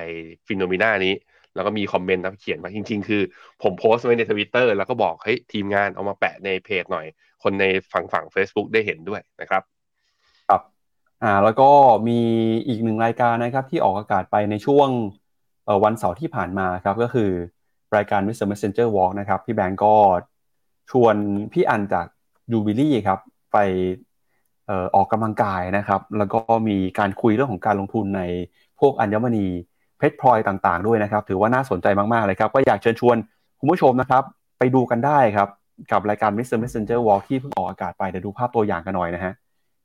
FINNOMENA นี้ แล้วก็มี comment นะเขียนมาจริง ๆ คือ ผมโพสต์ไว้ในทวิตเตอร์แล้วก็บอกเฮ้ยทีมงานเอามาแปะในเพจหน่อย คนในฝั่งฝั่ง Facebook ได้เห็นด้วยนะครับครับอ่าแล้วก็มีอีกหนึ่งรายการนะครับที่ออกอากาศไปในช่วงวันเสาร์ที่ผ่านมาครับก็คือ รายการ Mr. Messenger Walk นะครับ พี่แบงก์ก็ชวนพี่อันจากยูบิลี่ครับ ไปออกกำลังกายนะครับ แล้วก็มีการคุยเรื่องของการลงทุนในพวกอัญมณีเพชรพลอยต่างๆ ด้วยนะครับ ถือว่าน่าสนใจมากๆเลยครับ ก็อยากเชิญชวนคุณผู้ชมนะครับ ไปดูกันได้ครับ กับรายการ Mr. Messenger Walk ที่เพิ่งออกอากาศไปเดี๋ยวดูภาพตัวอย่างกันหน่อยนะฮะ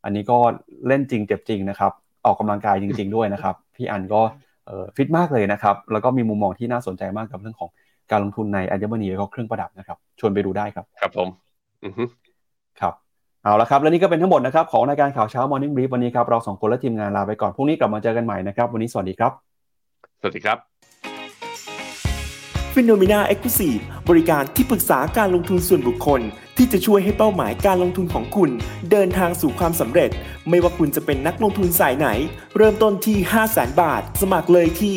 อันนี้ก็เล่นจริงเจ็บจริงนะครับ ออกกำลังกายจริง ๆ ด้วยนะครับ พี่อันก็ฟิตมากเลยนะครับ แล้วก็มีมุมมองที่น่าสนใจมากกับเรื่องของ การลงทุนในอัญมณีแล้วก็เครื่องประดับนะครับ ชวนไปดูได้ครับ ครับผมอือฮึครับเอาละครับและนี่ก็เป็นทั้งหมดนะครับของรายการข่าวเช้า Morning Brief วันนี้ครับเราสองคนและทีมงานลาไปก่อนพรุ่งนี้กลับมาเจอกันใหม่นะครับ วันนี้สวัสดีครับ สวัสดีครับ f i n o m e n a e x c l u s i v e บริการที่ปรึกษาการลงทุนส่วนบุคคล ที่จะช่วยให้เป้าหมายการลงทุนของคุณ เดินทางสู่ความสำเร็จ ไม่ว่าคุณจะเป็นนักลงทุนสายไหน เริ่มต้นที่ 5 0 0 0 0 0 บาท สมัครเลยที่